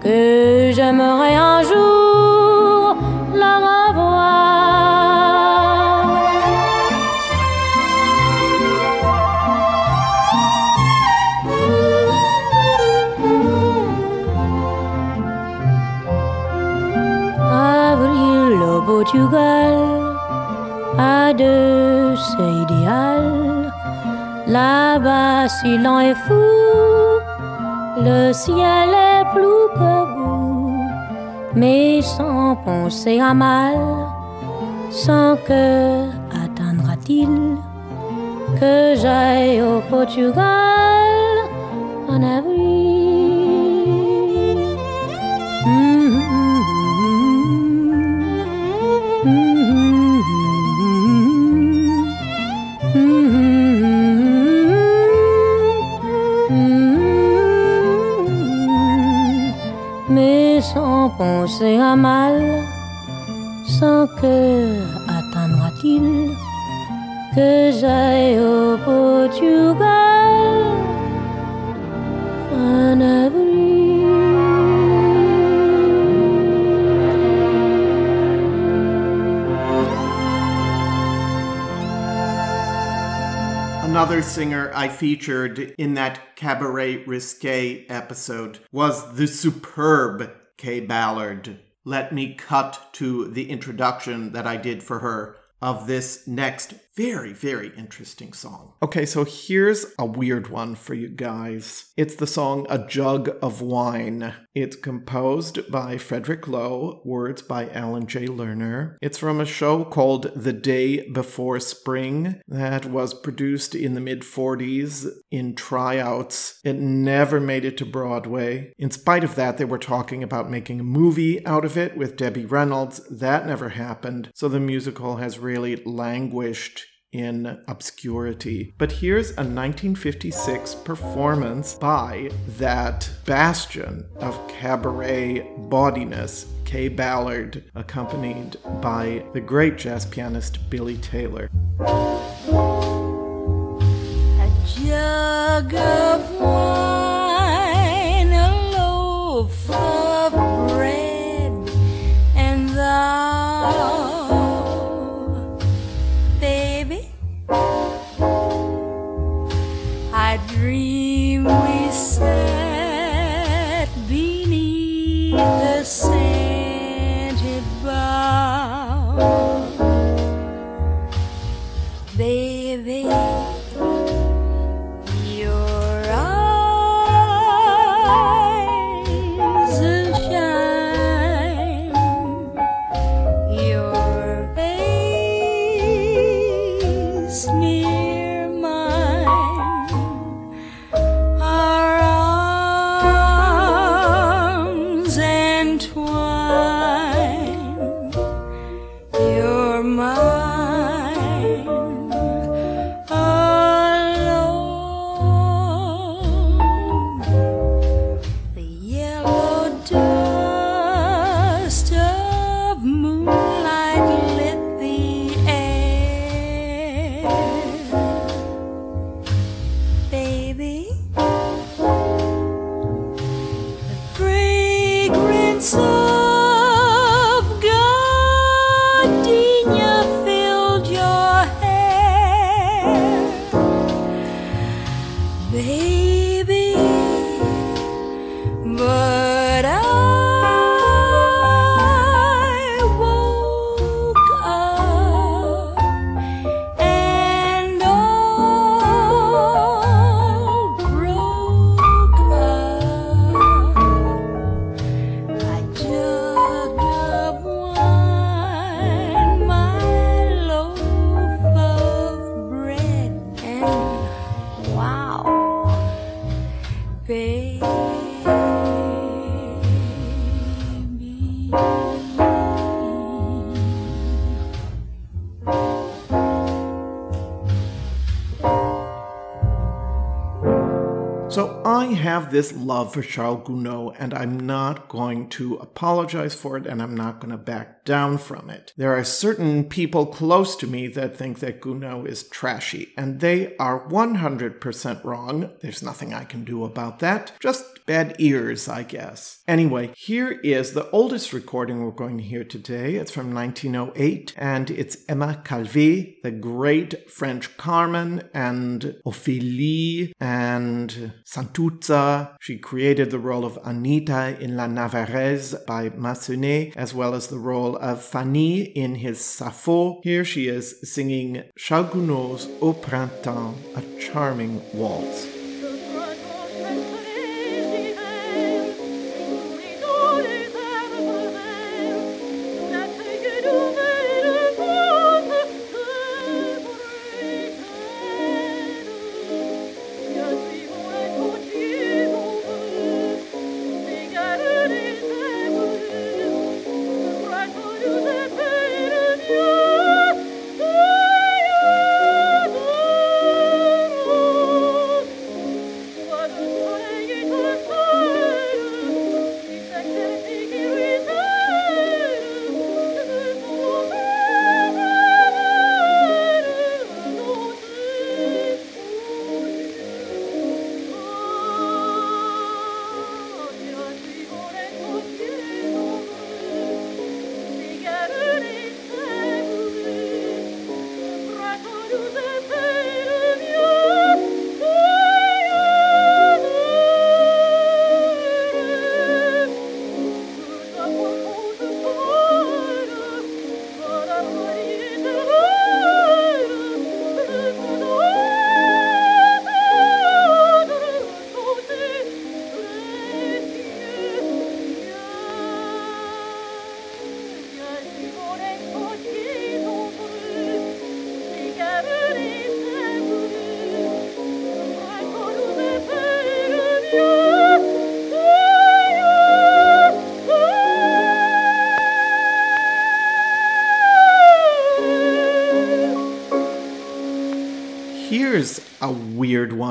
que j'aimerais un jour la revoir. Avril au Portugal a de ses Là-bas, si l'on est fou, le ciel est plus que vous, mais sans penser à mal, sans que attendra-t-il que j'aille au Portugal en avril. Sans penser à mal, sans que attendra-t-il que j'aille au Portugal en avril. Another singer I featured in that Cabaret Risque episode was the superb Kaye Ballard. Let me cut to the introduction that I did for her of this next very, very interesting song. Okay, so here's a weird one for you guys. It's the song A Jug of Wine. It's composed by Frederick Loewe, words by Alan J. Lerner. It's from a show called The Day Before Spring that was produced in the mid 40s in tryouts. It never made it to Broadway. In spite of that, they were talking about making a movie out of it with Debbie Reynolds. That never happened, so the musical has really languished in obscurity. But here's a 1956 performance by that bastion of cabaret bawdiness, Kaye Ballard, accompanied by the great jazz pianist Billy Taylor. A jug of wine, this love for Charles Gounod, and I'm not going to apologize for it, and I'm not going to back down from it. There are certain people close to me that think that Gounod is trashy, and they are 100% wrong. There's nothing I can do about that. Just bad ears, I guess. Anyway, here is the oldest recording we're going to hear today. It's from 1908, and it's Emma Calvé, the great French Carmen, and Ophélie, and Santuzza. She created the role of Anita in La Navarraise by Massenet, as well as the role of Fanny in his Sapho. Here she is singing Charles Gounod's Au Printemps, a charming waltz.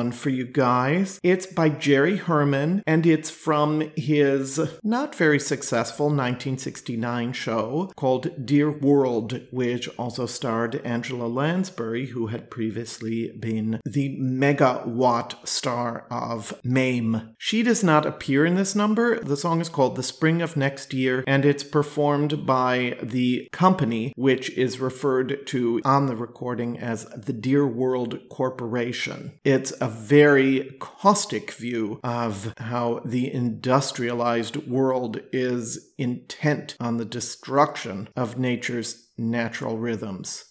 One for you guys. It's by Jerry Herman and it's from his not very successful 1969 show called Dear World, which also starred Angela Lansbury, who had previously been the megawatt star of MAME. She does not appear in this number. The song is called The Spring of Next Year and it's performed by the company, which is referred to on the recording as the Dear World Corporation. It's a very caustic view of how the industrialized world is intent on the destruction of nature's natural rhythms.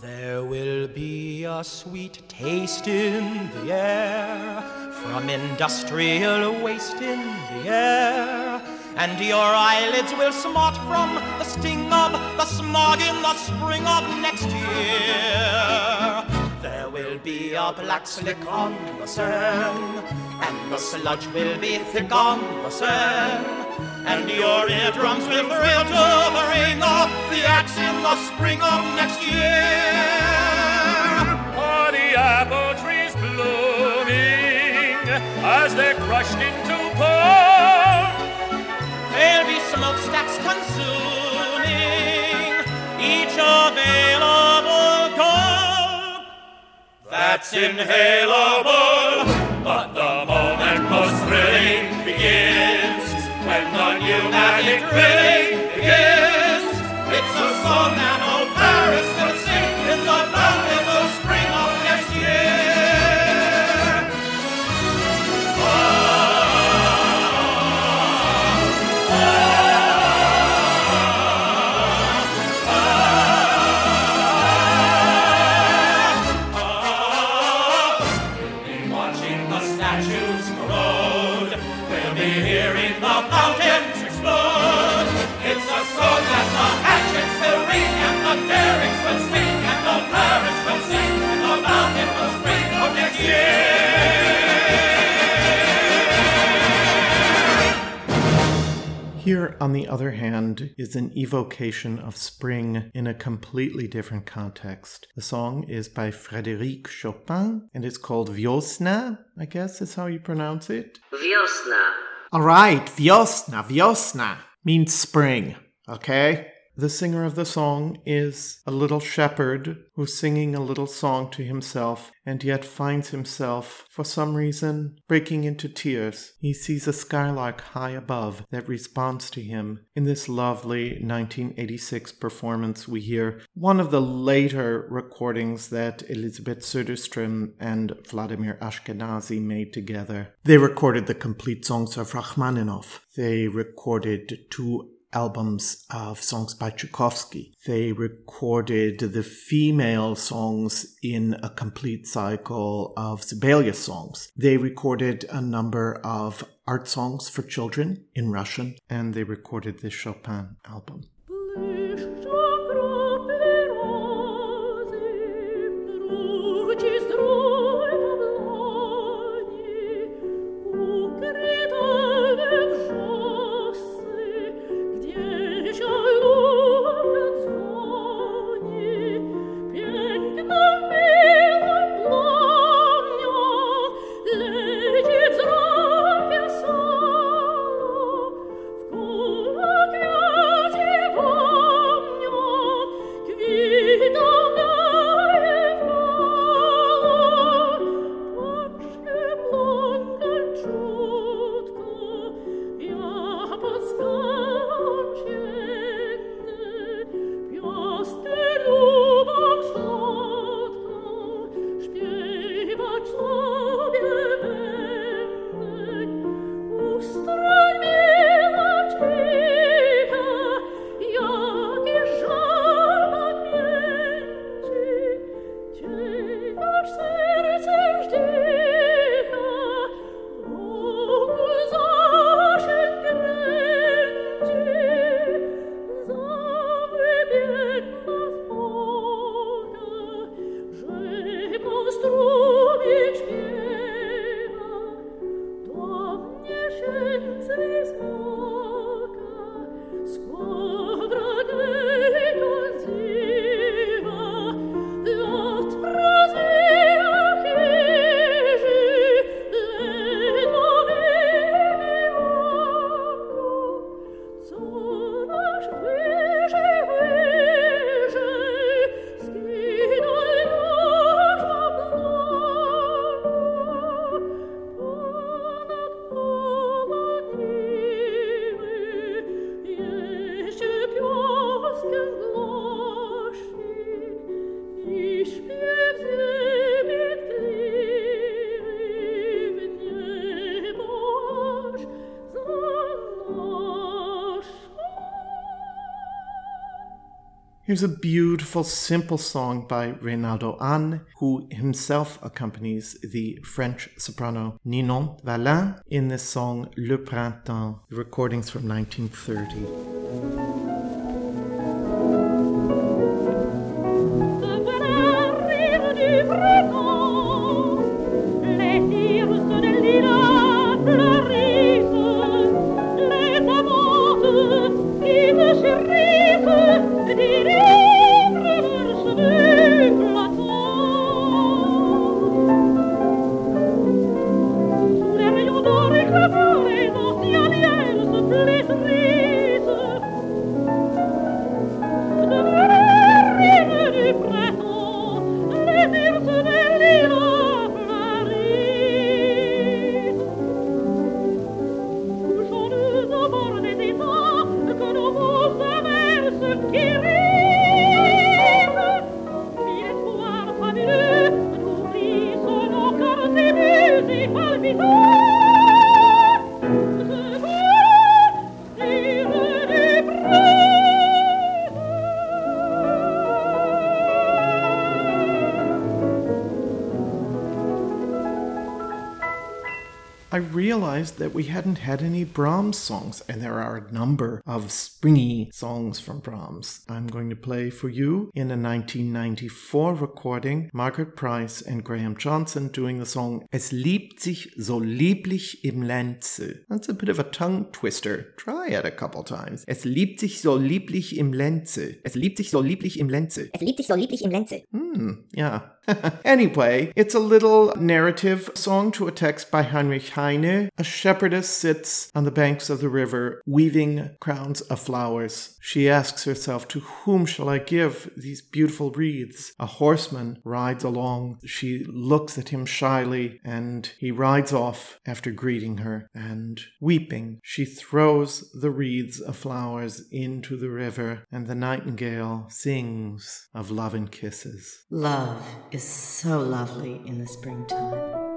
There will be a sweet taste in the air from industrial waste in the air and your eyelids will smart from the sting of the smog in the spring of next year. There will be a black slick on the Seine, and the sludge will be thick on the Seine, and your eardrums will thrill to the ring of the axe in the spring of next year. Are the apple trees blooming as they're crushed into pulp? There'll be smokestacks consuming each available gold. That's inhalable, but the moment most thrilling begins when the pneumatic drilling begins. It's a song Here, on the other hand, is an evocation of spring in a completely different context. The song is by Frédéric Chopin and it's called Wiosna, I guess is how you pronounce it. Wiosna. All right, Wiosna, Wiosna means spring, okay? The singer of the song is a little shepherd who's singing a little song to himself and yet finds himself, for some reason, breaking into tears. He sees a skylark high above that responds to him. In this lovely 1986 performance, we hear one of the later recordings that Elisabeth Söderström and Vladimir Ashkenazy made together. They recorded the complete songs of Rachmaninoff. They recorded two albums of songs by Tchaikovsky. They recorded the female songs in a complete cycle of Sibelius songs. They recorded a number of art songs for children in Russian, and they recorded the Chopin album. Here's a beautiful, simple song by Reynaldo Hahn, who himself accompanies the French soprano Ninon Vallin in this song Le Printemps, recordings from 1930. Brahms songs, and there are a number of springy songs from Brahms. I'm going to play for you in a 1994 recording Margaret Price and Graham Johnson doing the song Es liebt sich so lieblich im Lenze. That's a bit of a tongue twister. Try it a couple times. Es liebt sich so lieblich im Lenze. Es liebt sich so lieblich im Lenze. Es liebt sich so lieblich im Lenze. Hmm, yeah. anyway, it's a little narrative song to a text by Heinrich Heine. A shepherdess sits on the banks of the river, weaving crowns of flowers. She asks herself, To whom shall I give these beautiful wreaths? A horseman rides along. She looks at him shyly, and he rides off after greeting her. And weeping, she throws the wreaths of flowers into the river, and the nightingale sings of love and kisses. Love is so lovely in the springtime.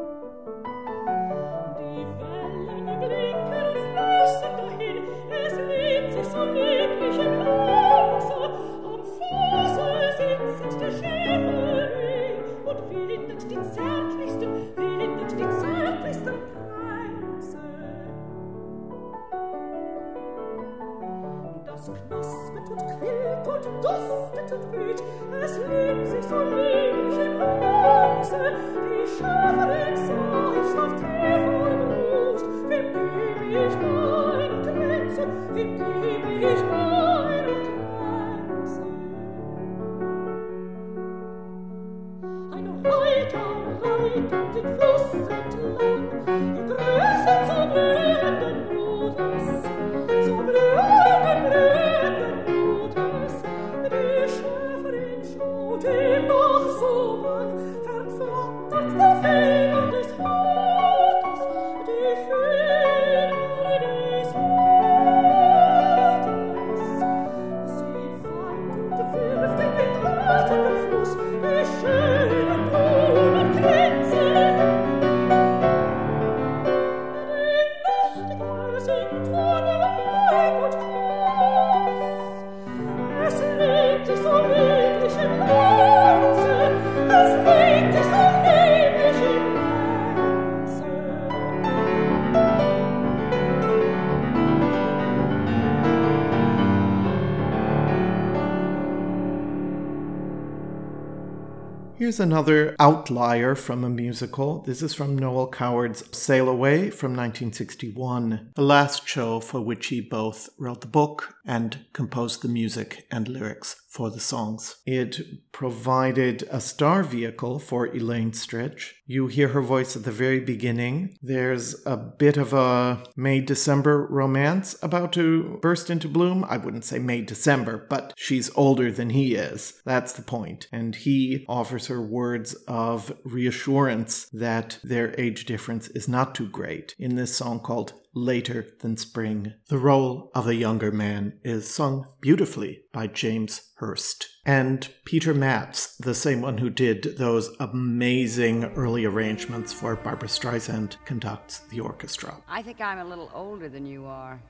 Here's another outlier from a musical. This is from Noel Coward's Sail Away from 1961, the last show for which he both wrote the book and composed the music and lyrics for the songs. It provided a star vehicle for Elaine Stritch. You hear her voice at the very beginning. There's a bit of a May December romance about to burst into bloom. I wouldn't say May December, but she's older than he is. That's the point. And he offers her words of reassurance that their age difference is not too great in this song called Later Than Spring. The role of the younger man is sung beautifully by James Hurst. And Peter Matz, the same one who did those amazing early arrangements for Barbra Streisand, conducts the orchestra. I think I'm a little older than you are.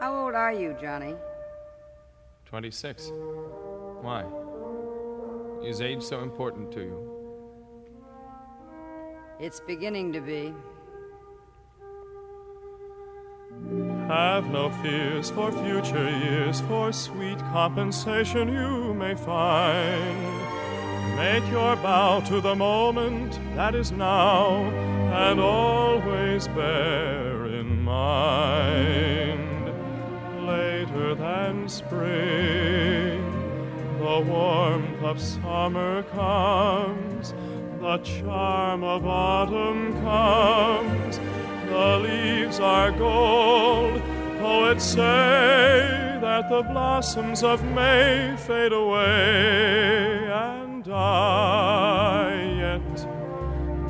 How old are you, Johnny? 26. Why? Is age so important to you? It's beginning to be. Have no fears for future years, for sweet compensation you may find. Make your bow to the moment that is now, and always bear in mind. Later than spring, the warmth of summer comes, the charm of autumn comes. The leaves are gold. Poets say that the blossoms of May fade away and die. Yet,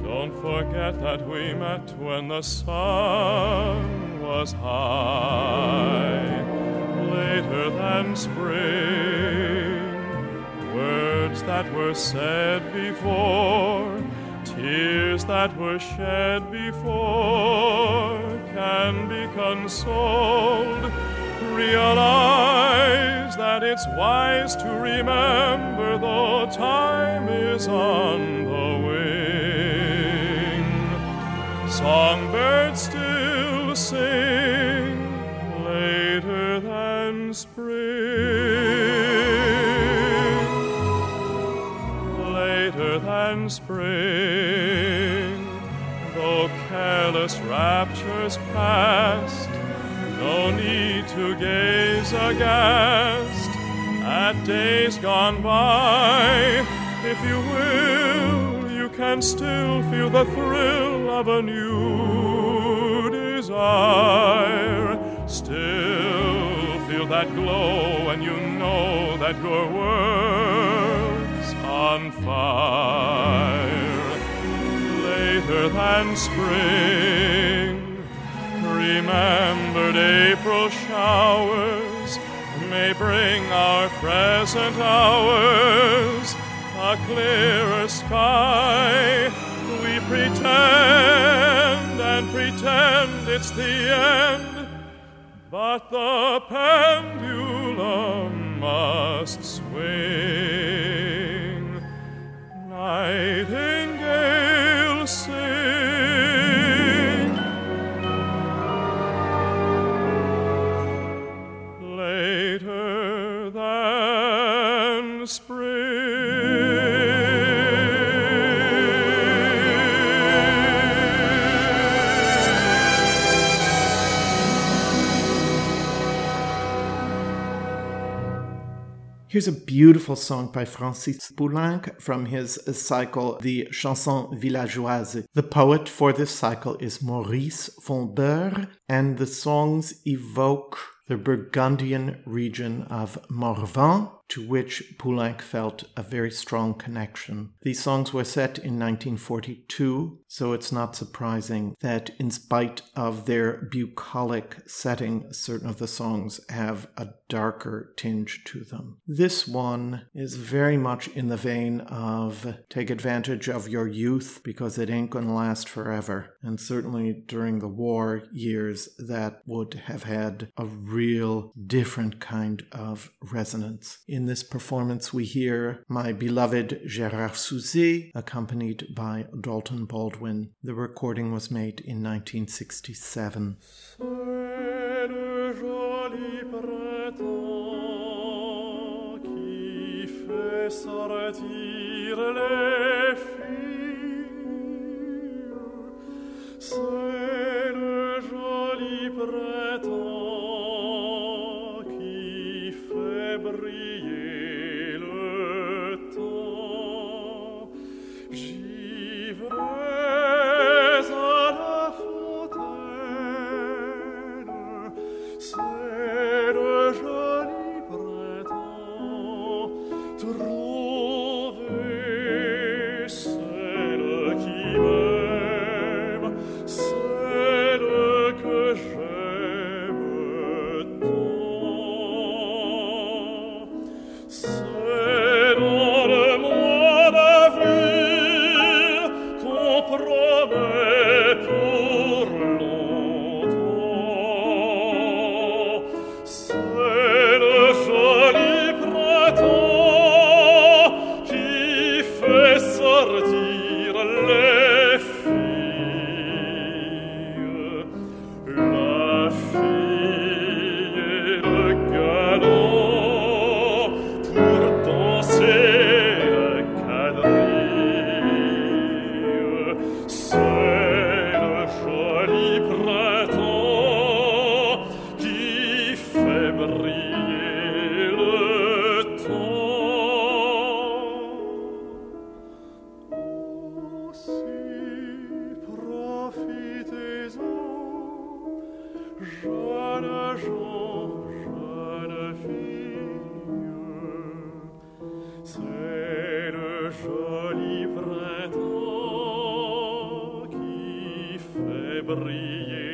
don't forget that we met when the sun was high. Later than spring, words that were said before Tears that were shed before can be consoled. Realize that it's wise to remember, though time is on the wing. songbirds still sing spring. Though careless raptures past, no need to gaze aghast at days gone by. If you will, you can still feel the thrill of a new desire. Still feel that glow, and you know that your world's on fire. Later than spring, remembered April showers may bring our present hours a clearer sky. We pretend and pretend it's the end, but the pendulum must swing. Nightingale sing. Here's a beautiful song by Francis Poulenc from his cycle, the Chansons Villageoises. The poet for this cycle is Maurice Fombeure, and the songs evoke the Burgundian region of Morvan, to which Poulenc felt a very strong connection. These songs were set in 1942, so it's not surprising that, in spite of their bucolic setting, certain of the songs have a darker tinge to them. This one is very much in the vein of take advantage of your youth because it ain't gonna last forever. And certainly during the war years, that would have had a real different kind of resonance. In this performance, we hear my beloved Gérard Souzay, accompanied by Dalton Baldwin. The recording was made in 1967. sortir les filles. preta qui febbrili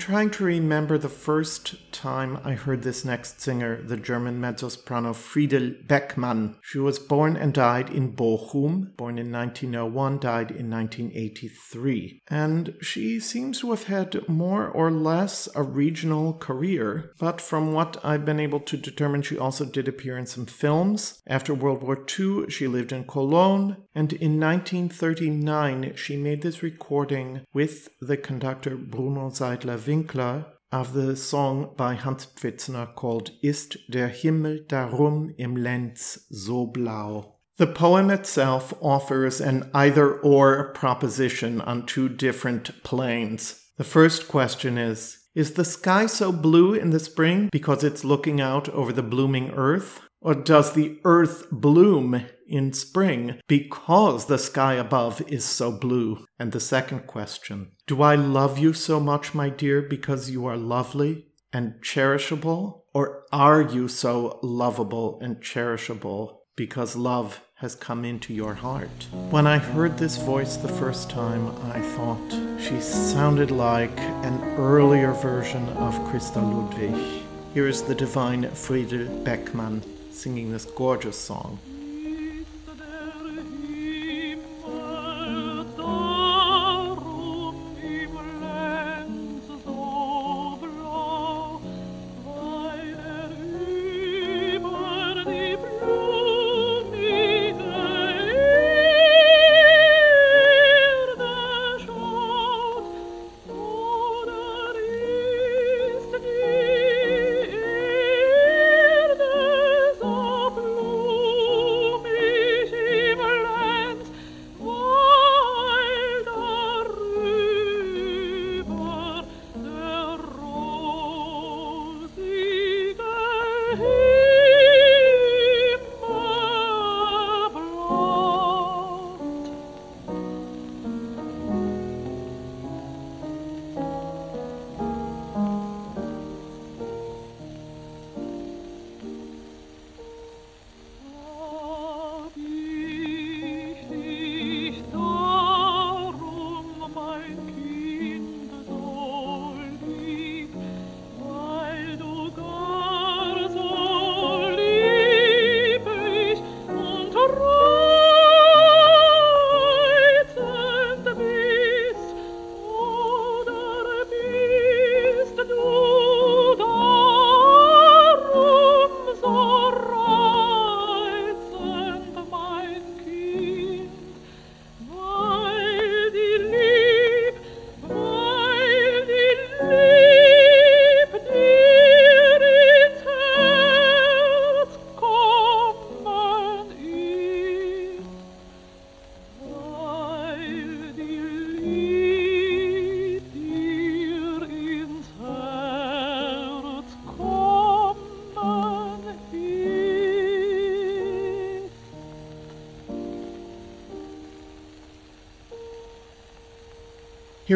trying to remember the first time I heard this next singer, the German mezzo-soprano Friedel Beckmann. She was born and died in Bochum, born in 1901, died in 1983. And she seems to have had more or less a regional career, but from what I've been able to determine, she also did appear in some films. After World War II, she lived in Cologne, and in 1939 she made this recording with the conductor Bruno Seidler Winkler of the song by Hans Pfitzner called Ist der Himmel darum im Lenz so blau? The poem itself offers an either or proposition on two different planes. The first question is Is the sky so blue in the spring because it's looking out over the blooming earth? Or does the earth bloom in spring because the sky above is so blue? And the second question Do I love you so much, my dear, because you are lovely and cherishable? Or are you so lovable and cherishable because love has come into your heart? When I heard this voice the first time, I thought she sounded like an earlier version of Christa Ludwig. Here is the divine Friedel Beckmann singing this gorgeous song.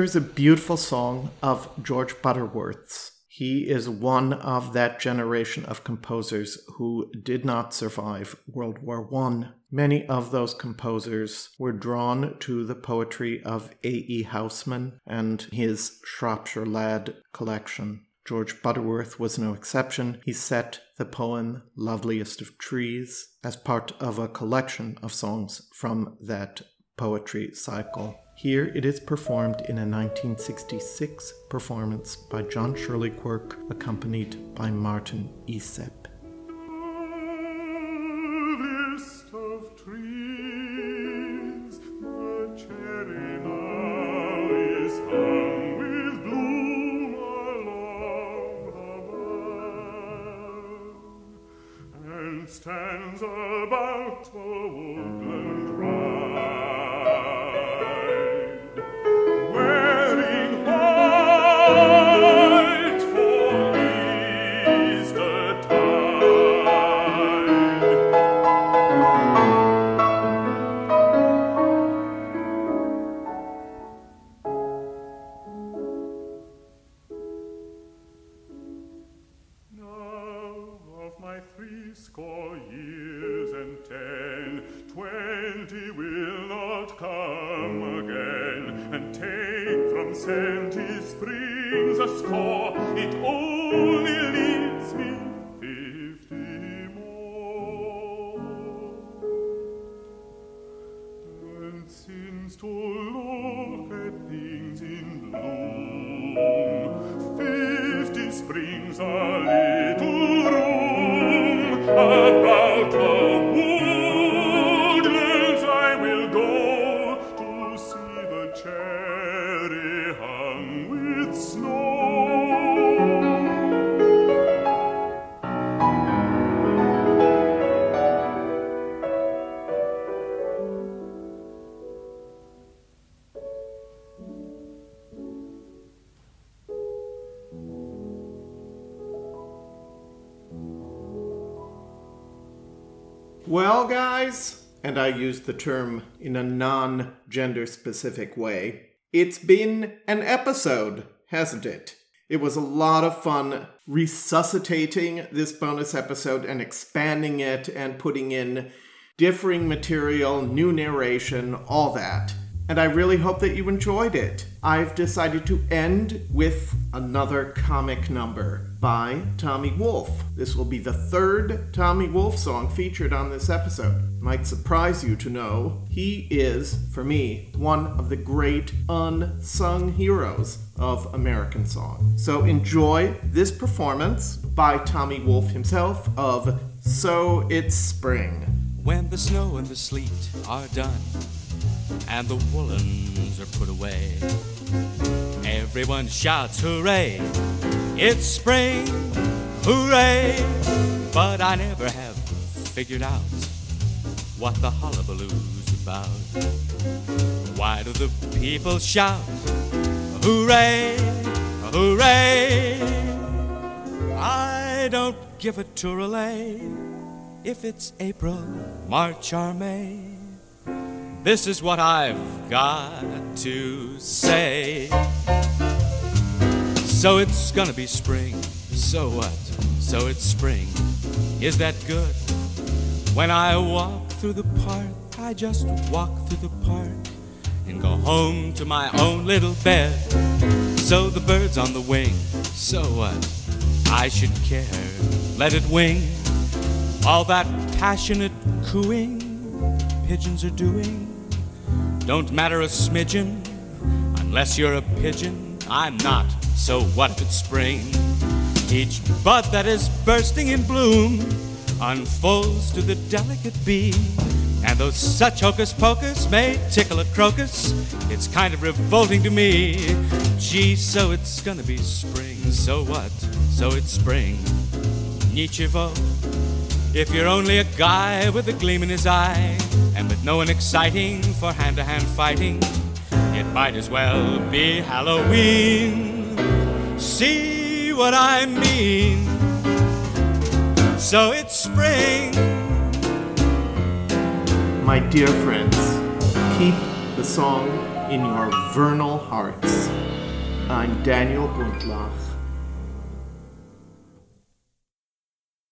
Here's a beautiful song of George Butterworth's. He is one of that generation of composers who did not survive World War I. Many of those composers were drawn to the poetry of A.E. Housman and his Shropshire Lad collection. George Butterworth was no exception. He set the poem Loveliest of Trees as part of a collection of songs from that poetry cycle. Here it is performed in a 1966 performance by John Shirley Quirk, accompanied by Martin Isepp. Well, guys, and I use the term in a non gender specific way, it's been an episode, hasn't it? It was a lot of fun resuscitating this bonus episode and expanding it and putting in differing material, new narration, all that. And I really hope that you enjoyed it. I've decided to end with another comic number by Tommy Wolf. This will be the third Tommy Wolf song featured on this episode. Might surprise you to know he is, for me, one of the great unsung heroes of American song. So enjoy this performance by Tommy Wolf himself of So It's Spring. When the snow and the sleet are done and the woolens are put away, everyone shouts hooray! It's spring, hooray! But I never have figured out what the hullabaloo's about. Why do the people shout hooray, hooray? I don't give a touralay if it's April, March, or May. This is what I've got to say. So it's gonna be spring. So what? So it's spring. Is that good? When I walk through the park, I just walk through the park and go home to my own little bed. So the bird's on the wing. So what? I should care. Let it wing. All that passionate cooing pigeons are doing don't matter a smidgen unless you're a pigeon. I'm not. So what if it's spring? Each bud that is bursting in bloom unfolds to the delicate bee. And though such hocus pocus may tickle a crocus, it's kind of revolting to me. Gee, so it's gonna be spring. So what? So it's spring. Nichevo. If you're only a guy with a gleam in his eye, and with no one exciting for hand to hand fighting, it might as well be Halloween. See what I mean? So it's spring. My dear friends, keep the song in your vernal hearts. I'm Daniel Buntlach.